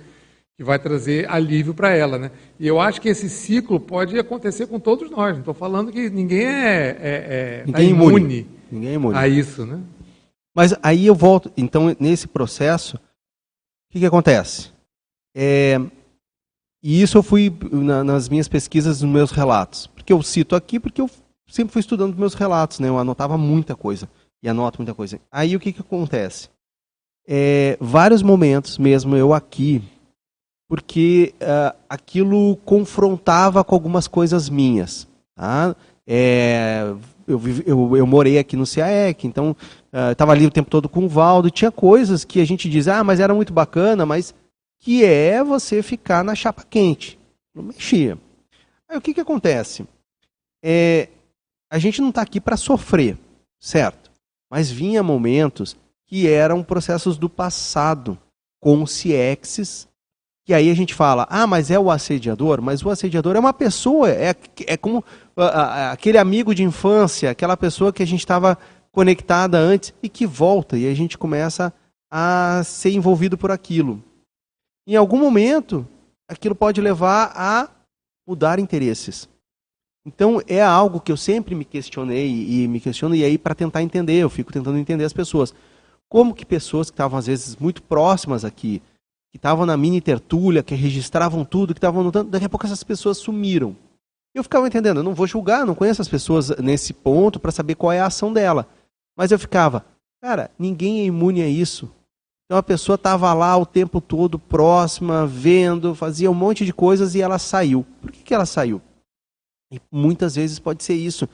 que vai trazer alívio para ela. Né? E eu acho que esse ciclo pode acontecer com todos nós. Não estou falando que ninguém é, é, é ninguém tá imune. imune, ninguém é imune a isso. Né? Mas aí eu volto, então, nesse processo, o que, que acontece? É, e isso eu fui na, nas minhas pesquisas, nos meus relatos. Porque eu cito aqui, porque eu sempre fui estudando meus relatos, né? eu anotava muita coisa, e anoto muita coisa. Aí o que, que acontece? É, vários momentos mesmo eu aqui porque uh, aquilo confrontava com algumas coisas minhas. Tá? É, eu, eu, eu, morei aqui no CAEC, então estava uh, ali o tempo todo com o Valdo, tinha coisas que a gente diz, ah, mas era muito bacana, mas que é você ficar na chapa quente. Não mexia. Aí o que, que acontece? É, a gente não está aqui para sofrer, certo? Mas vinha momentos que eram processos do passado, com CIEXs, que aí a gente fala, ah, mas é o assediador? Mas o assediador é uma pessoa, é, é como aquele amigo de infância, aquela pessoa que a gente estava conectada antes e que volta, e a gente começa a ser envolvido por aquilo. Em algum momento, aquilo pode levar a mudar interesses. Então é algo que eu sempre me questionei e me questiono e aí para tentar entender, eu fico tentando entender as pessoas. Como que pessoas que estavam às vezes muito próximas aqui, que estavam na mini tertúlia, que registravam tudo, que estavam anotando, daqui a pouco essas pessoas sumiram. Eu ficava entendendo, eu não vou julgar, não conheço as pessoas nesse ponto para saber qual é a ação dela. Mas eu ficava, cara, ninguém é imune a isso. Então a pessoa estava lá o tempo todo próxima, vendo, fazia um monte de coisas e ela saiu. Por que, que ela saiu? E muitas vezes pode ser isso.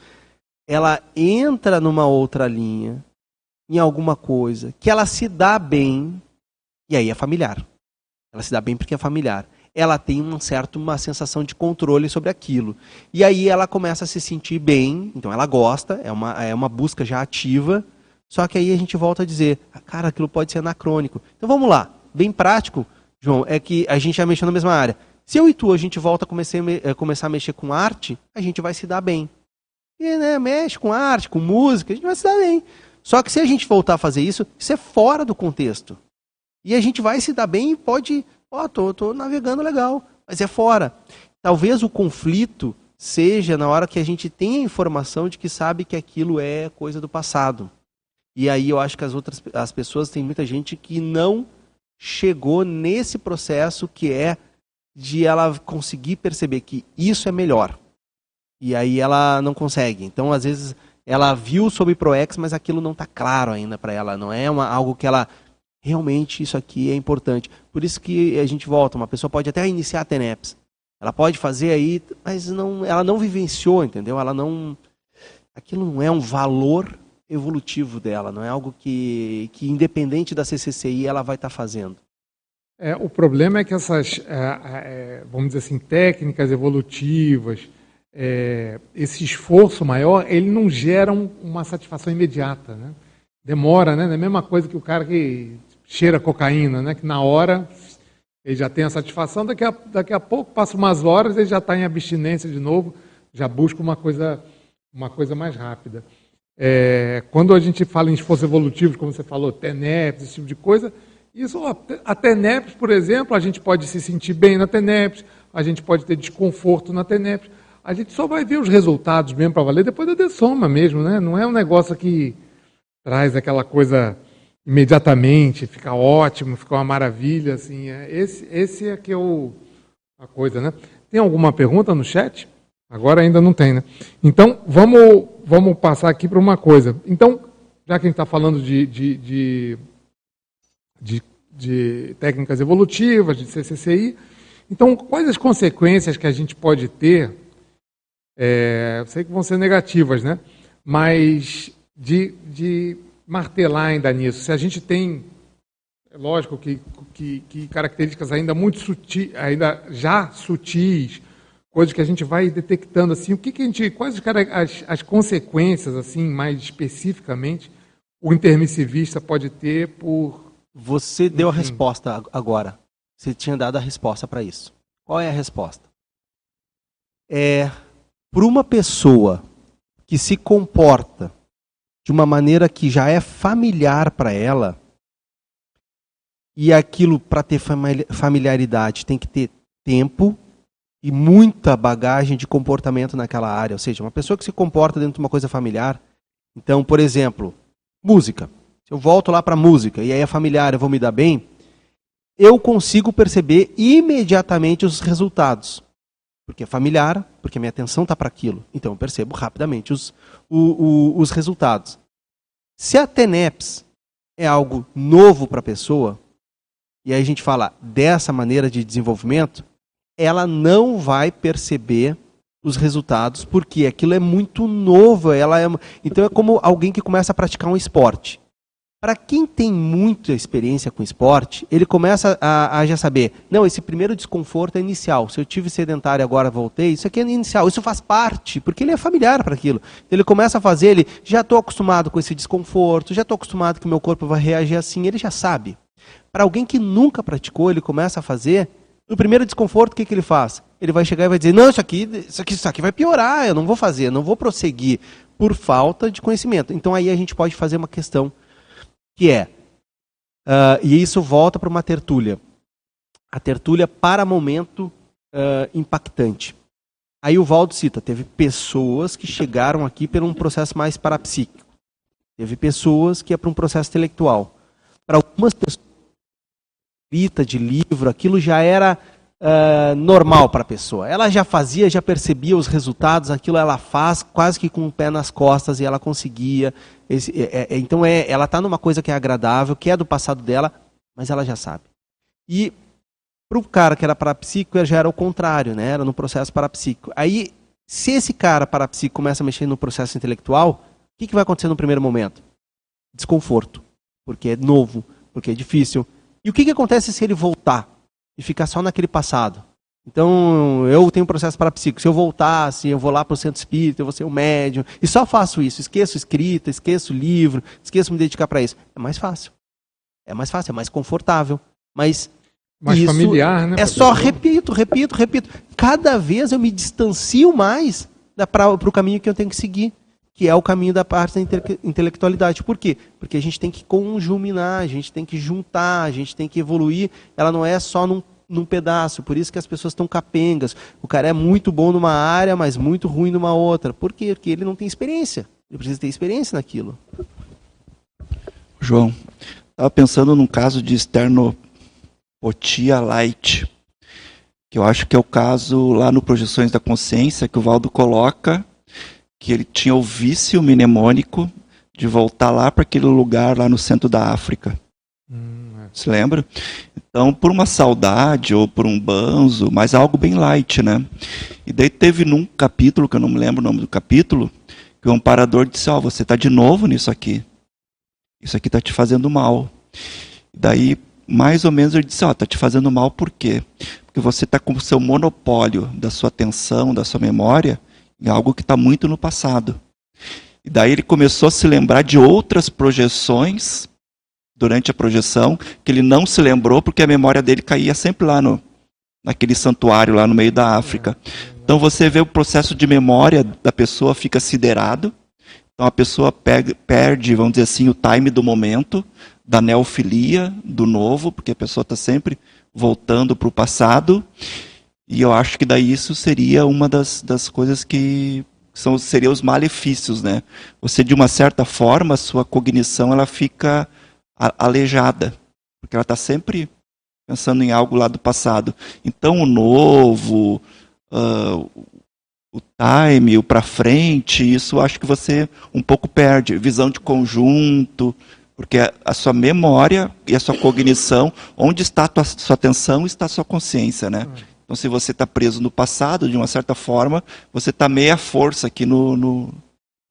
Ela entra numa outra linha, em alguma coisa, que ela se dá bem, e aí é familiar. Ela se dá bem porque é familiar. Ela tem um certo, uma sensação de controle sobre aquilo. E aí ela começa a se sentir bem, então ela gosta, é uma, é uma busca já ativa, só que aí a gente volta a dizer, ah, cara, aquilo pode ser anacrônico. Então vamos lá, bem prático, João, é que a gente já mexeu na mesma área. Se eu e tu a gente volta a começar, a eh, começar a mexer com arte, a gente vai se dar bem. E né, mexe com arte, com música, a gente vai se dar bem. Só que se a gente voltar a fazer isso, isso é fora do contexto. E a gente vai se dar bem e pode, ó, oh, tô, tô navegando legal, mas é fora. Talvez o conflito seja na hora que a gente tem a informação de que sabe que aquilo é coisa do passado. E aí eu acho que as outras as pessoas tem muita gente que não chegou nesse processo que é de ela conseguir perceber que isso é melhor. E aí ela não consegue. Então, às vezes, ela viu sobre ProEx, mas aquilo não está claro ainda para ela. Não é uma, algo que ela realmente isso aqui é importante. Por isso que a gente volta. Uma pessoa pode até iniciar a TENEPS. Ela pode fazer aí, mas não, ela não vivenciou, entendeu? Ela não. Aquilo não é um valor evolutivo dela, não é algo que, que independente da CCCI, ela vai estar tá fazendo. É, o problema é que essas, é, é, vamos dizer assim, técnicas evolutivas, é, esse esforço maior, ele não gera uma satisfação imediata, né? Demora, né? É a mesma coisa que o cara que cheira cocaína, né? Que na hora ele já tem a satisfação, daqui a, daqui a pouco, passa umas horas, ele já está em abstinência de novo, já busca uma coisa, uma coisa mais rápida. É, quando a gente fala em esforço evolutivo, como você falou, TENEPS, esse tipo de coisa, isso, a TENEPS, por exemplo, a gente pode se sentir bem na TENEPS, a gente pode ter desconforto na TENEPS, a gente só vai ver os resultados mesmo para valer depois da dessoma mesmo, né? Não é um negócio que traz aquela coisa imediatamente, fica ótimo, fica uma maravilha, assim. É, esse, esse é que é o, a coisa, né? Tem alguma pergunta no chat? Agora ainda não tem, né? Então, vamos, vamos passar aqui para uma coisa. Então, já que a gente está falando de, de, de, de, de técnicas evolutivas, de CCCI, então, quais as consequências que a gente pode ter? É, eu sei que vão ser negativas, né? Mas de, de martelar ainda nisso. Se a gente tem, é lógico que, que, que características ainda muito sutis, ainda já sutis, coisas que a gente vai detectando assim, o que, que a gente, quais as, as consequências assim mais especificamente o intermissivista pode ter por você deu a resposta agora. Você tinha dado a resposta para isso. Qual é a resposta? É para uma pessoa que se comporta de uma maneira que já é familiar para ela, e aquilo para ter familiaridade tem que ter tempo, e muita bagagem de comportamento naquela área. Ou seja, uma pessoa que se comporta dentro de uma coisa familiar. Então, por exemplo, música. Se eu volto lá para música e aí é familiar, eu vou me dar bem, eu consigo perceber imediatamente os resultados. Porque é familiar, porque minha atenção está para aquilo. Então eu percebo rapidamente os, o, o, os resultados. Se a TENEPS é algo novo para a pessoa, e aí a gente fala dessa maneira de desenvolvimento, ela não vai perceber os resultados, porque aquilo é muito novo. Ela é... Então é como alguém que começa a praticar um esporte. Para quem tem muita experiência com esporte, ele começa a, a, já saber, não, esse primeiro desconforto é inicial. Se eu tive sedentário agora voltei, isso aqui é inicial, isso faz parte, porque ele é familiar para aquilo. Ele começa a fazer, ele já estou acostumado com esse desconforto, já estou acostumado que meu corpo vai reagir assim, ele já sabe. Para alguém que nunca praticou, ele começa a fazer, no primeiro desconforto, o que, que ele faz? Ele vai chegar e vai dizer, não, isso aqui, isso aqui, isso aqui vai piorar, eu não vou fazer, não vou prosseguir, por falta de conhecimento. Então aí a gente pode fazer uma questão que é, uh, e isso volta para uma tertúlia, a tertúlia para momento uh, impactante. Aí o Valdo cita, teve pessoas que chegaram aqui por um processo mais parapsíquico. Teve pessoas que é para um processo intelectual. Para algumas pessoas, de livro, aquilo já era uh, normal para a pessoa. Ela já fazia, já percebia os resultados, aquilo ela faz quase que com o pé nas costas e ela conseguia. Esse, é, é, então é, ela está numa coisa que é agradável, que é do passado dela, mas ela já sabe. E para o cara que era parapsíquico, já era o contrário, né? era no processo parapsíquico. Aí, se esse cara parapsíquico começa a mexer no processo intelectual, o que, que vai acontecer no primeiro momento? Desconforto, porque é novo, porque é difícil. E o que, que acontece se ele voltar? E ficar só naquele passado. Então, eu tenho um processo parapsíquico. Se eu voltar, assim, eu vou lá para o centro espírita, eu vou ser um médium, e só faço isso. Esqueço escrita, esqueço livro, esqueço me dedicar para isso. É mais fácil. É mais fácil, é mais confortável. Mas. Mais isso familiar, né? É só repito, repito, repito. Cada vez eu me distancio mais para o caminho que eu tenho que seguir que é o caminho da parte da inte intelectualidade. Por quê? Porque a gente tem que conjuminar, a gente tem que juntar, a gente tem que evoluir. Ela não é só num, num pedaço. Por isso que as pessoas estão capengas. O cara é muito bom numa área, mas muito ruim numa outra. Por quê? Porque ele não tem experiência. Ele precisa ter experiência naquilo. João, estava pensando num caso de externopotia light, que eu acho que é o caso lá no Projeções da Consciência, que o Valdo coloca que ele tinha o vício mnemônico de voltar lá para aquele lugar lá no centro da África. Hum, é. Se lembra? Então, por uma saudade ou por um banzo, mas algo bem light, né? E daí teve num capítulo, que eu não me lembro o nome do capítulo, que o amparador disse: Ó, oh, você está de novo nisso aqui. Isso aqui está te fazendo mal. Daí, mais ou menos, ele disse: Ó, oh, está te fazendo mal por quê? Porque você está com o seu monopólio da sua atenção, da sua memória, em algo que está muito no passado. E daí ele começou a se lembrar de outras projeções durante a projeção que ele não se lembrou porque a memória dele caía sempre lá no naquele santuário lá no meio da África. Então você vê o processo de memória da pessoa fica siderado. Então a pessoa pega, perde, vamos dizer assim, o time do momento, da neofilia, do novo, porque a pessoa está sempre voltando para o passado. E eu acho que daí isso seria uma das, das coisas que são seria os malefícios, né? Você de uma certa forma, sua cognição ela fica aleijada, porque ela está sempre pensando em algo lá do passado. Então o novo, uh, o time, o para frente, isso acho que você um pouco perde. Visão de conjunto, porque a, sua memória e a sua cognição, onde está a sua atenção, está a sua consciência, né? Então, se você está preso no passado, de uma certa forma, você está meia força aqui no, no,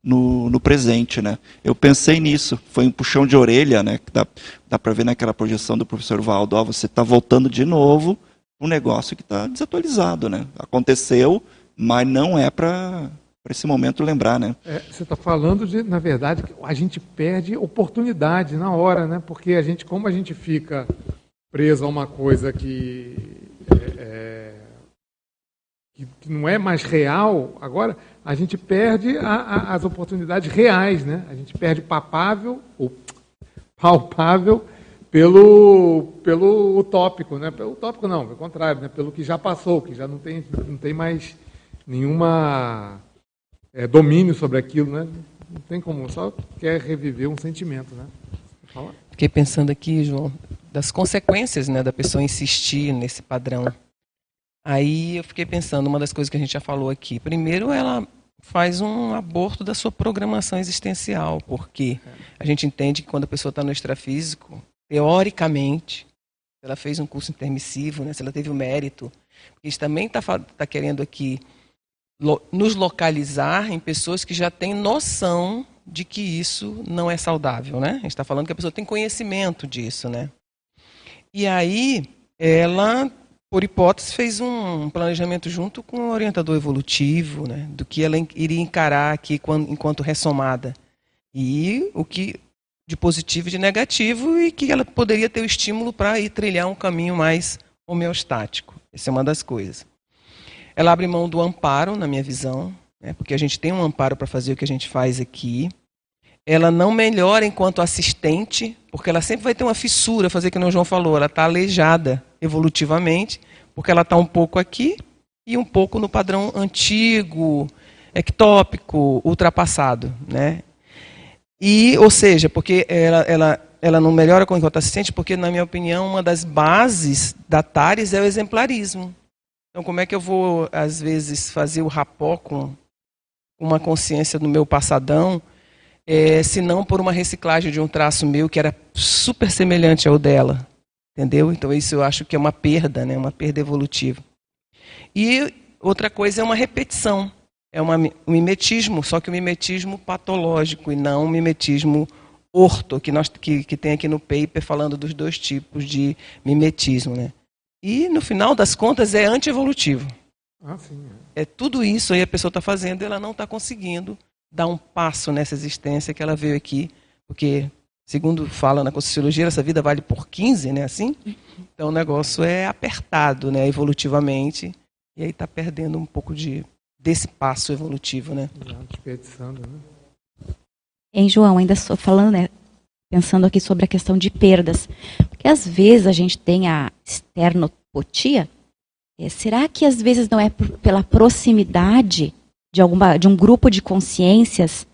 no, no, presente. Né? Eu pensei nisso, foi um puxão de orelha, né? dá, dá para ver naquela projeção do professor Valdo. Ó, você está voltando de novo um negócio que está desatualizado. Né? Aconteceu, mas não é para para esse momento lembrar, né? É, você está falando de, na verdade, a gente perde oportunidade na hora, né? Porque a gente, como a gente fica preso a uma coisa que é, é, que, que, não é mais real, agora a gente perde a, a, as oportunidades reais, né? A gente perde papável, ou palpável, pelo, pelo utópico, né? Pelo utópico não, pelo contrário, né? Pelo que já passou, que já não tem, não tem mais nenhuma é, domínio sobre aquilo, né? Não tem como, só quer reviver um sentimento, né? Fala. Fiquei pensando aqui, João, das consequências, né, da pessoa insistir nesse padrão Aí eu fiquei pensando, uma das coisas que a gente já falou aqui. Primeiro, ela faz um aborto da sua programação existencial, porque a gente entende que quando a pessoa está no extrafísico, teoricamente, ela fez um curso intermissivo, né, se ela teve o mérito, a gente também está tá querendo aqui lo, nos localizar em pessoas que já têm noção de que isso não é saudável, né? A gente está falando que a pessoa tem conhecimento disso, né? E aí ela, por hipótese, fez um planejamento junto com o orientador evolutivo, né? Do que ela iria encarar aqui enquanto ressomada e o que de positivo e de negativo e que ela poderia ter o estímulo para ir trilhar um caminho mais homeostático. Essa é uma das coisas. Ela abre mão do amparo, na minha visão, né, porque a gente tem um amparo para fazer o que a gente faz aqui. Ela não melhora enquanto assistente, porque ela sempre vai ter uma fissura, fazer que o João falou, ela está aleijada evolutivamente, porque ela está um pouco aqui e um pouco no padrão antigo, ectópico, ultrapassado. Né? E, ou seja, porque ela, ela, ela não melhora enquanto assistente, porque, na minha opinião, uma das bases da TARES é o exemplarismo. Então, como é que eu vou, às vezes, fazer o rapó com uma consciência do meu passadão, é, se não por uma reciclagem de um traço meu que era super semelhante ao dela? Entendeu? Então, isso eu acho que é uma perda, né? uma perda evolutiva. E outra coisa é uma repetição. É uma, um mimetismo, só que um mimetismo patológico e não um mimetismo orto, que, nós, que, que tem aqui no paper falando dos dois tipos de mimetismo. Né? E, no final das contas, é antievolutivo. Ah, sim. É. é tudo isso aí a pessoa está fazendo e ela não está conseguindo dar um passo nessa existência que ela veio aqui, porque, segundo fala na Conscienciologia, essa vida vale por 15, né? Assim? Então o negócio é apertado, né? Evolutivamente, e aí está perdendo um pouco de desse passo evolutivo, né? Desperdiçando, né? Em João, ainda falando, né? pensando aqui sobre a questão de perdas. Porque às vezes a gente tem a externopotia. É, será que às vezes não é por, pela proximidade de, alguma, de um grupo de consciências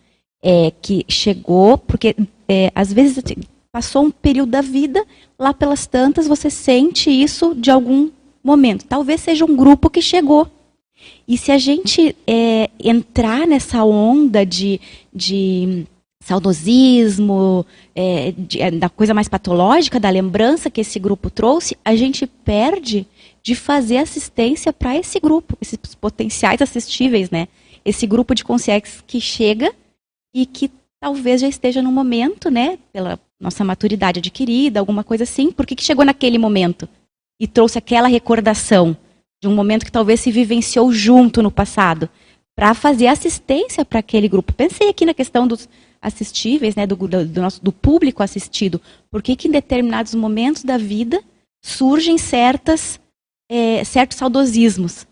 é, que chegou? Porque é, às vezes assim, passou um período da vida, lá pelas tantas você sente isso de algum momento. Talvez seja um grupo que chegou. E se a gente é, entrar nessa onda de, de saudosismo, é, de, é, da coisa mais patológica, da lembrança que esse grupo trouxe, a gente perde de fazer assistência para esse grupo, esses potenciais assistíveis, né? Esse grupo de consciências que chega e que talvez já esteja no momento, né? Pela nossa maturidade adquirida, alguma coisa assim, porque que chegou naquele momento e trouxe aquela recordação de um momento que talvez se vivenciou junto no passado, para fazer assistência para aquele grupo. Pensei aqui na questão dos assistíveis, né, do, do, do, nosso, do público assistido. Por que, que em determinados momentos da vida surgem certas, é, certos saudosismos?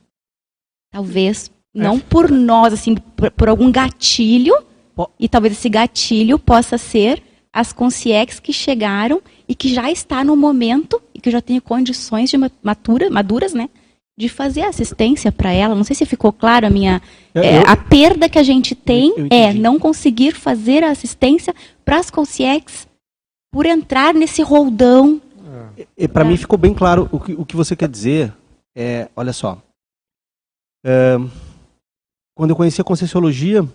Talvez não é. por nós, assim, por, por algum gatilho, e talvez esse gatilho possa ser as consciências que chegaram e que já está no momento e que já tem condições de matura, maduras, né, de fazer assistência para ela. Não sei se ficou claro a minha. É, a perda que a gente tem eu, eu é não conseguir fazer a assistência para as consciências por entrar nesse roldão. É. Para mim ficou bem claro o que, o que você quer dizer. É, olha só. É, quando eu conheci a Conscienciologia,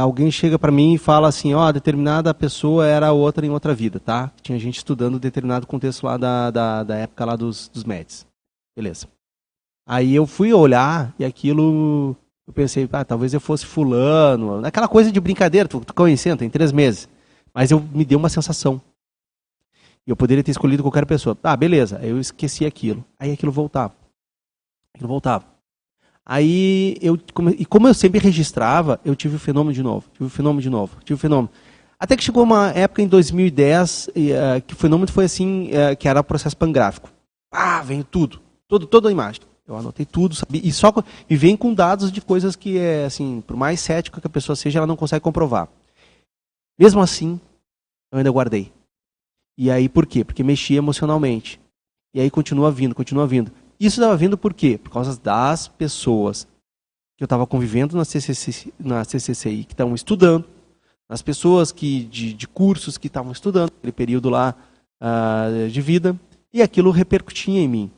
alguém chega para mim e fala assim, ó, oh, determinada pessoa era outra em outra vida, tá? Tinha gente estudando determinado contexto lá da, da, da época lá dos, dos médicos. Beleza. Aí eu fui olhar e aquilo. Eu pensei, ah, talvez eu fosse fulano. Aquela coisa de brincadeira, tu, tu conhecendo, tem três meses. Mas eu me deu uma sensação. Eu poderia ter escolhido qualquer pessoa. Ah, beleza. Eu esqueci aquilo. Aí aquilo voltava. Aquilo voltava. Aí eu. E como eu sempre registrava, eu tive o fenômeno de novo. Tive o fenômeno de novo. Tive o fenômeno. Até que chegou uma época em 2010 uh, que o fenômeno foi assim, uh, que era processo pangráfico. Ah, veio tudo. Toda a imagem. Eu anotei tudo? E só e vem com dados de coisas que é assim, por mais cética que a pessoa seja, ela não consegue comprovar. Mesmo assim, eu ainda guardei. E aí por quê? Porque mexia emocionalmente. E aí continua vindo, continua vindo. Isso estava vindo por quê? Por causa das pessoas que eu estava convivendo na, CCC, na CCCI, que estavam estudando, nas pessoas que de, de cursos que estavam estudando, aquele período lá uh, de vida, e aquilo repercutia em mim.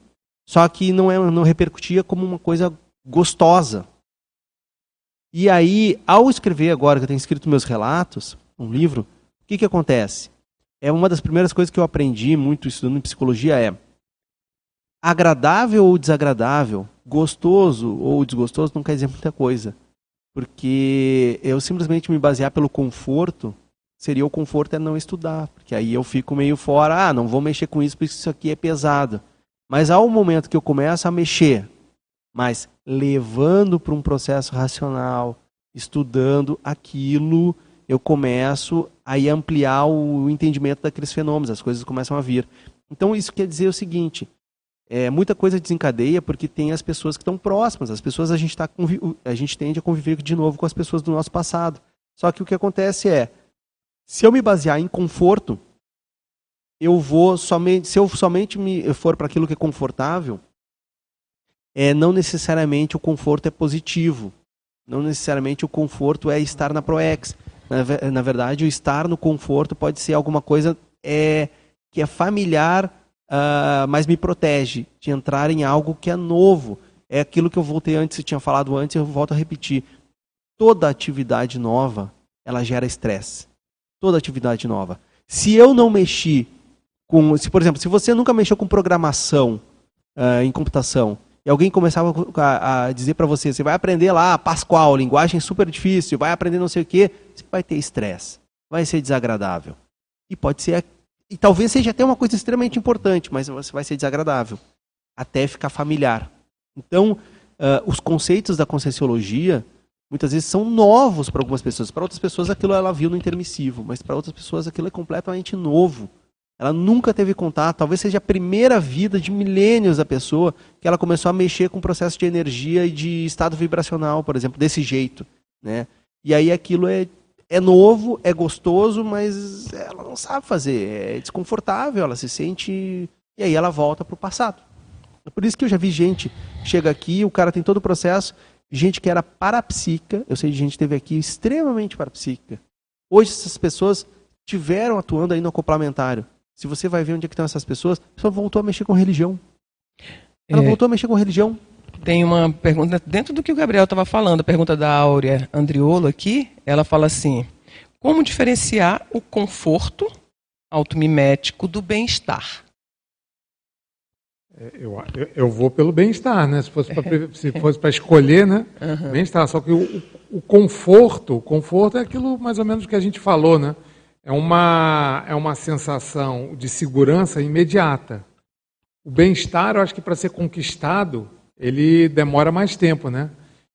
Só que não, é, não repercutia como uma coisa gostosa. E aí, ao escrever agora, que eu tenho escrito meus relatos, um livro, o que, que acontece? É uma das primeiras coisas que eu aprendi muito estudando em psicologia é agradável ou desagradável, gostoso ou desgostoso não quer dizer muita coisa. Porque eu simplesmente me basear pelo conforto, seria o conforto é não estudar. Porque aí eu fico meio fora, ah, não vou mexer com isso porque isso aqui é pesado. Mas ao momento que eu começo a mexer, mas levando para um processo racional, estudando aquilo, eu começo a ampliar o entendimento daqueles fenômenos, as coisas começam a vir. Então isso quer dizer o seguinte, é, muita coisa desencadeia porque tem as pessoas que estão próximas, as pessoas a gente, tá, a gente tende a conviver de novo com as pessoas do nosso passado. Só que o que acontece é, se eu me basear em conforto, eu vou somente, se eu somente me for para aquilo que é confortável, é, não necessariamente o conforto é positivo. Não necessariamente o conforto é estar na ProEx. Na, na verdade, o estar no conforto pode ser alguma coisa é, que é familiar, uh, mas me protege de entrar em algo que é novo. É aquilo que eu voltei antes, eu tinha falado antes, eu volto a repetir. Toda atividade nova, ela gera estresse. Toda atividade nova. Se eu não mexi com, se por exemplo, se você nunca mexeu com programação uh, em computação, e alguém começava a, a dizer para você, você vai aprender lá Pascal, linguagem super difícil, vai aprender não sei o quê, você vai ter estresse, vai ser desagradável. E pode ser, e talvez seja até uma coisa extremamente importante, mas vai ser desagradável, até ficar familiar. Então, uh, os conceitos da conscienciologia, muitas vezes são novos para algumas pessoas. Para outras pessoas aquilo ela viu no intermissivo, mas para outras pessoas aquilo é completamente novo. Ela nunca teve contato, talvez seja a primeira vida de milênios da pessoa que ela começou a mexer com o processo de energia e de estado vibracional, por exemplo, desse jeito, né? E aí aquilo é é novo, é gostoso, mas ela não sabe fazer, é desconfortável, ela se sente e aí ela volta para o passado. É por isso que eu já vi gente chega aqui, o cara tem todo o processo, gente que era parapsíquica, eu sei de gente que esteve aqui extremamente parapsíquica. Hoje essas pessoas tiveram atuando aí no complementário. Se você vai ver onde é que estão essas pessoas, a pessoa voltou a mexer com religião. Ela é, voltou a mexer com religião. Tem uma pergunta, dentro do que o Gabriel estava falando, a pergunta da Áurea Andriolo aqui, ela fala assim, como diferenciar o conforto automimético do bem-estar? É, eu, eu, vou pelo bem-estar, né? Se fosse para escolher, né? Uhum. Bem-estar. Só que o, o, conforto, o conforto é aquilo mais ou menos que a gente falou, né? é uma, é uma sensação de segurança imediata. O bem-estar, eu acho que para ser conquistado, ele demora mais tempo, né?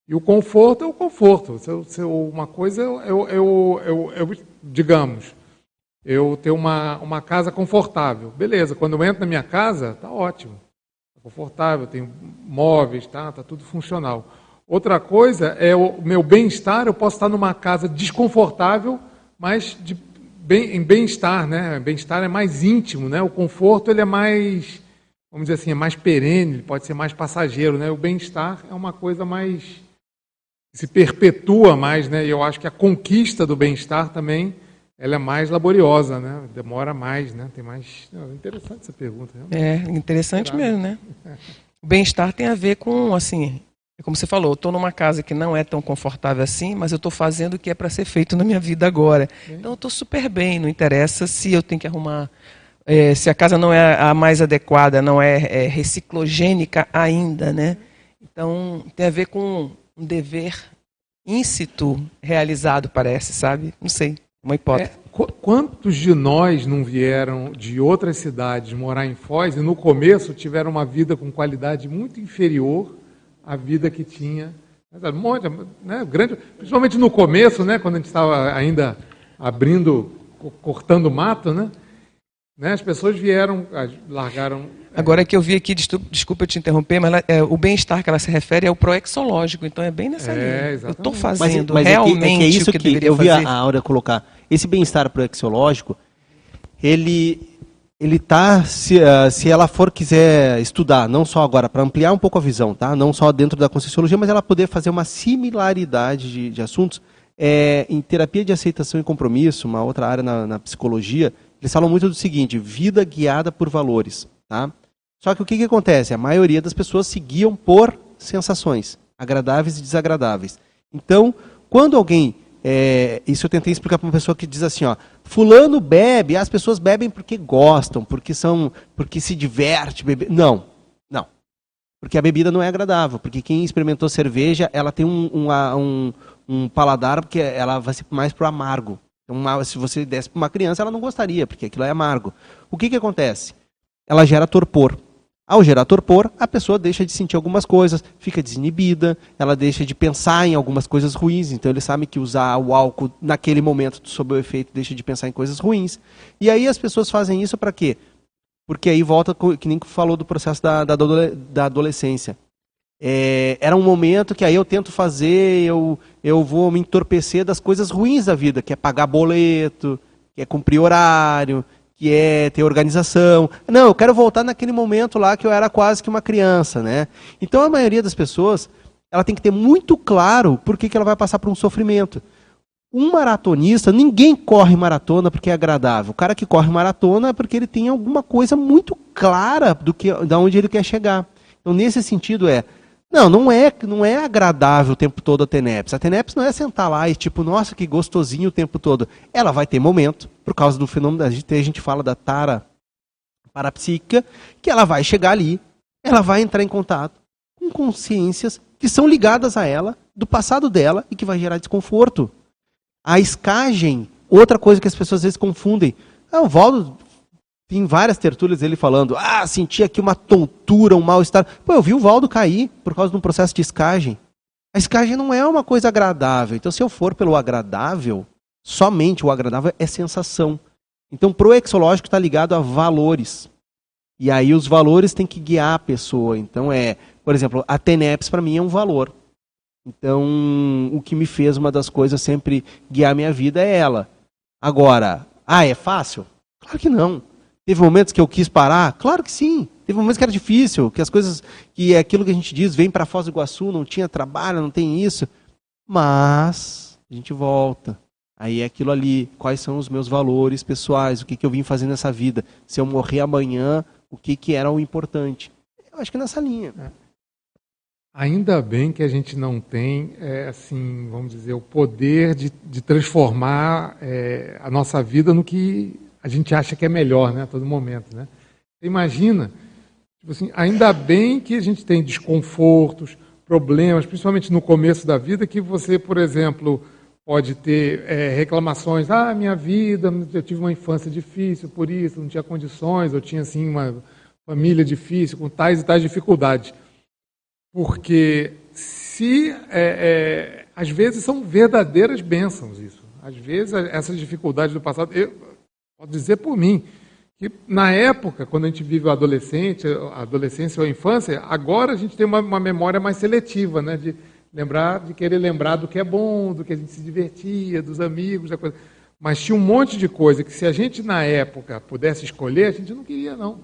E o conforto é o conforto. Se, se uma coisa, eu, eu, eu, eu, digamos, eu ter uma, uma casa confortável. Beleza, quando eu entro na minha casa, tá ótimo. Tá confortável, tenho móveis, tá, tá tudo funcional. Outra coisa é o meu bem-estar, eu posso estar numa casa desconfortável, mas de bem, em bem-estar, né? Bem-estar é mais íntimo, né? O conforto ele é mais, vamos dizer assim, é mais perene, pode ser mais passageiro, né? O bem-estar é uma coisa mais se perpetua mais, né? E eu acho que a conquista do bem-estar também ela é mais laboriosa, né? Demora mais, né? Tem mais. Não, interessante essa pergunta. Realmente. É interessante mesmo, né? O bem-estar tem a ver com assim é como você falou, estou numa casa que não é tão confortável assim, mas eu estou fazendo o que é para ser feito na minha vida agora. Então eu estou super bem, não interessa se eu tenho que arrumar, é, se a casa não é a mais adequada, não é, é reciclogênica ainda, né? Então tem a ver com um dever íncito realizado, parece, sabe? Não sei, uma hipótese. É, quantos de nós não vieram de outras cidades morar em Foz e no começo tiveram uma vida com qualidade muito inferior a vida que tinha. Um monte, né, grande, principalmente no começo, né, quando a gente estava ainda abrindo, cortando mato, né, né, as pessoas vieram, largaram. É, Agora que eu vi aqui, desculpa, te interromper, mas ela, é, o bem-estar que ela se refere é o proexológico, então é bem nessa é, linha. Exatamente. Eu estou fazendo mas, mas realmente é que, é que isso que, que eu vi fazer. a Áurea colocar. Esse bem-estar proexológico, ele ele tá se, uh, se ela for quiser estudar, não só agora para ampliar um pouco a visão, tá? Não só dentro da conscienciologia, mas ela poder fazer uma similaridade de, de assuntos é, em terapia de aceitação e compromisso, uma outra área na, na, psicologia, eles falam muito do seguinte: vida guiada por valores, tá? Só que o que, que acontece? A maioria das pessoas se guiam por sensações, agradáveis e desagradáveis. Então, quando alguém é, isso eu tentei explicar para uma pessoa que diz assim, ó, fulano bebe, as pessoas bebem porque gostam, porque são, porque se diverte, bebe. Não, não, porque a bebida não é agradável, porque quem experimentou cerveja, ela tem um, um, um, um paladar porque ela vai ser mais pro amargo. Então, se você desse para uma criança, ela não gostaria, porque aquilo é amargo. O que, que acontece? Ela gera torpor. Ao gerar torpor, a pessoa deixa de sentir algumas coisas, fica desinibida, ela deixa de pensar em algumas coisas ruins. Então, ele sabe que usar o álcool naquele momento, sob o efeito, deixa de pensar em coisas ruins. E aí as pessoas fazem isso para quê? Porque aí volta, que nem falou do processo da, da, da adolescência. É, era um momento que aí eu tento fazer, eu, eu vou me entorpecer das coisas ruins da vida, que é pagar boleto, que é cumprir horário, que é ter organização. Não, eu quero voltar naquele momento lá que eu era quase que uma criança, né? Então a maioria das pessoas, ela tem que ter muito claro por que, que ela vai passar por um sofrimento. Um maratonista, ninguém corre maratona porque é agradável. O cara que corre maratona é porque ele tem alguma coisa muito clara do que, da onde ele quer chegar. Então, nesse sentido, é não, não é, não é agradável o tempo todo a TENEPS. A TENEPS não é sentar lá e tipo, nossa, que gostosinho o tempo todo. Ela vai ter momento, por causa do fenômeno, a gente, a gente fala da tara parapsíquica, que ela vai chegar ali, ela vai entrar em contato com consciências que são ligadas a ela, do passado dela, e que vai gerar desconforto. A escagem, outra coisa que as pessoas às vezes confundem. Ah, o Valdo tem várias tertúlias ele falando, ah, senti aqui uma tontura, um mal-estar. Pô, eu vi o Valdo cair por causa de um processo de escagem. A escagem não é uma coisa agradável. Então, se eu for pelo agradável, somente o agradável é sensação. Então, pro exológico está ligado a valores. E aí os valores têm que guiar a pessoa. Então, é, por exemplo, a TENEPS para mim é um valor. Então, o que me fez uma das coisas sempre guiar minha vida é ela. Agora, ah, é fácil? Claro que não. Teve momentos que eu quis parar? Claro que sim. Teve momentos que era difícil, que as coisas, que é aquilo que a gente diz, vem para Foz do Iguaçu, não tinha trabalho, não tem isso. Mas a gente volta. Aí é aquilo ali, quais são os meus valores pessoais, o que, que eu vim fazer nessa vida. Se eu morrer amanhã, o que, que era o importante. Eu acho que nessa linha. É. Ainda bem que a gente não tem, é, assim, vamos dizer, o poder de, de transformar é, a nossa vida no que a gente acha que é melhor, né, a todo momento, né? Imagina, tipo assim, ainda bem que a gente tem desconfortos, problemas, principalmente no começo da vida, que você, por exemplo, pode ter é, reclamações, ah, minha vida, eu tive uma infância difícil por isso, não tinha condições, eu tinha assim uma família difícil, com tais e tais dificuldades. Porque se é, é, às vezes são verdadeiras bênçãos isso. Às vezes essas dificuldades do passado, eu, Posso dizer por mim que na época, quando a gente vive o adolescente, a adolescência ou a infância, agora a gente tem uma, uma, memória mais seletiva, né? De lembrar, de querer lembrar do que é bom, do que a gente se divertia, dos amigos, da coisa. Mas tinha um monte de coisa que se a gente na época pudesse escolher, a gente não queria não.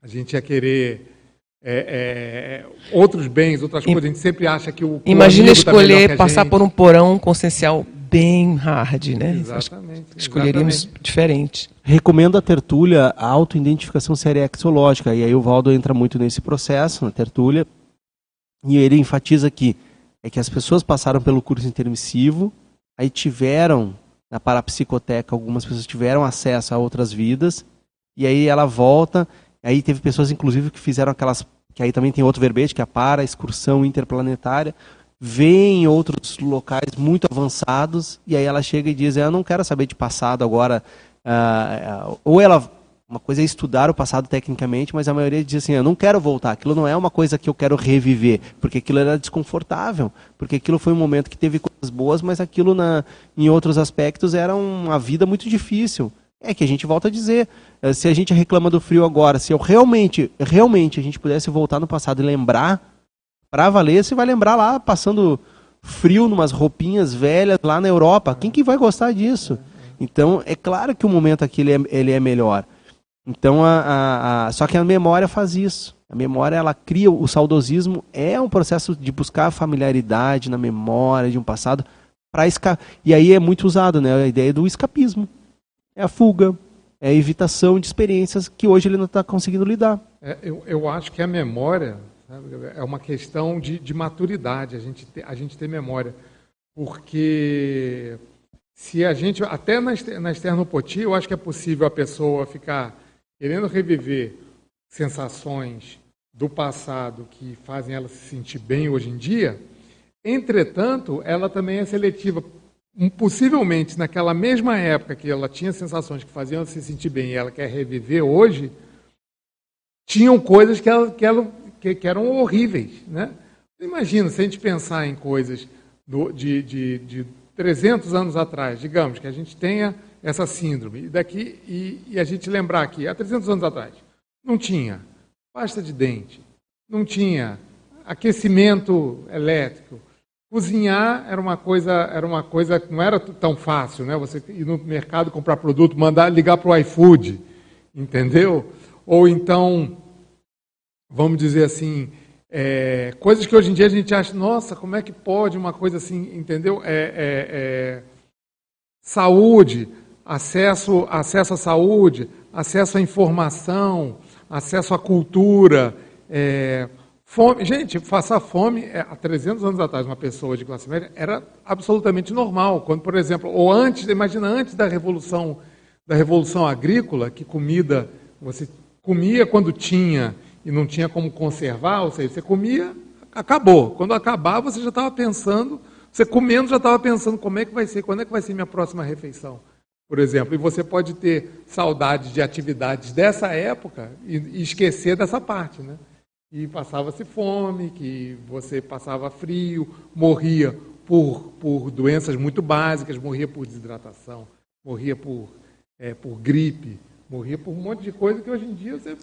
A gente ia querer é, é, outros bens, outras coisas. A gente sempre acha que o. Imagina tá escolher tá passar por um porão consciencial bem hard, né? Exatamente. Escolheríamos exatamente. diferente. Recomendo a tertúlia a autoidentificação seriexológica. E aí o Valdo entra muito nesse processo, na tertúlia. E ele enfatiza aqui é que as pessoas passaram pelo curso intermissivo, aí tiveram, na parapsicoteca, algumas pessoas tiveram acesso a outras vidas, e aí ela volta. Aí teve pessoas, inclusive, que fizeram aquelas. Que aí também tem outro verbete, que é a para, excursão interplanetária vê em outros locais muito avançados e aí ela chega e diz: Eu não quero saber de passado agora. Uh, uh, ou ela. Uma coisa é estudar o passado tecnicamente, mas a maioria diz assim: Eu não quero voltar. Aquilo não é uma coisa que eu quero reviver, porque aquilo era desconfortável. Porque aquilo foi um momento que teve coisas boas, mas aquilo na, em outros aspectos era uma vida muito difícil. É que a gente volta a dizer, eh, se a gente reclama do frio agora, se eu realmente, realmente a gente pudesse voltar no passado e lembrar Pra valer, você vai lembrar lá, passando frio numas roupinhas velhas lá na Europa. Quem que vai gostar disso? Então, é claro que o momento aqui ele é, ele é melhor. Então, a, a, a, só que a memória faz isso. A memória, ela cria, o saudosismo é um processo de buscar familiaridade na memória de um passado para escapar. E aí é muito usado, né? A ideia do escapismo. É a fuga, é a evitação de experiências que hoje ele não está conseguindo lidar. É, eu, eu acho que a memória é uma questão de, de maturidade, a gente, ter, a gente ter memória. Porque se a gente, até na, na externopotia, eu acho que é possível a pessoa ficar querendo reviver sensações do passado que fazem ela se sentir bem hoje em dia, Entretanto, ela também é seletiva. Possivelmente, naquela mesma época que ela tinha sensações que faziam se sentir bem e ela quer reviver hoje, tinham coisas que, ela, que, ela, que, que eram horríveis. Né? Imagina, se a gente pensar em coisas do, de, de, de 300 anos atrás, digamos, que a gente tenha essa síndrome, e, daqui, e, e a gente lembrar que há 300 anos atrás não tinha pasta de dente, não tinha aquecimento elétrico, cozinhar era uma coisa, era uma coisa não era tão fácil, né? Você ir no mercado comprar produto, mandar ligar para o iFood, entendeu? Ou então, vamos dizer assim, é, coisas que hoje em dia a gente acha, nossa, como é que pode uma coisa assim, entendeu? É, é, é saúde, acesso, acesso à saúde, acesso à informação, acesso à cultura, é, fome. Gente, passar fome é, há 300 anos atrás, uma pessoa de classe média era absolutamente normal. Quando, por exemplo, ou antes, imagina antes da revolução da revolução agrícola, que comida você comia quando tinha e não tinha como conservar, ou seja, você comia, acabou. Quando acabava, você já estava pensando, você comendo já estava pensando como é que vai ser, quando é que vai ser minha próxima refeição, por exemplo. E você pode ter saudades de atividades dessa época e, e esquecer dessa parte, né? E passava-se fome, que você passava frio, morria por, por doenças muito básicas, morria por desidratação, morria por, é, por gripe, morria por um monte de coisa que hoje em dia você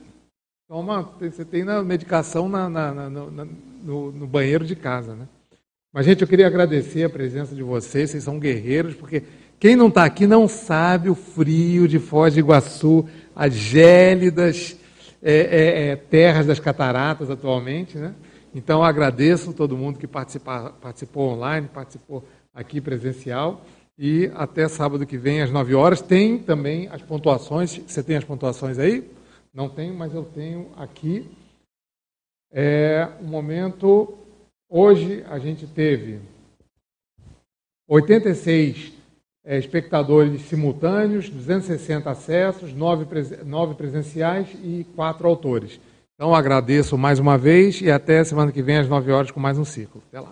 toma, você tem na medicação na, na, na, no, no, banheiro de casa, né? Mas, gente, eu queria agradecer a presença de vocês, vocês são guerreiros, porque quem não está aqui não sabe o frio de Foz do Iguaçu, as gélidas é, é, é, terras das cataratas atualmente, né? Então, agradeço todo mundo que participou online, participou aqui presencial. E até sábado que vem, às 9 horas, tem também as pontuações. Você tem as pontuações aí? Não tenho, mas eu tenho aqui. É um momento. Hoje a gente teve 86 é, espectadores simultâneos, 260 acessos, 9, 9 presenciais e 4 autores. Então agradeço mais uma vez e até semana que vem às 9 horas com mais um ciclo. Até lá.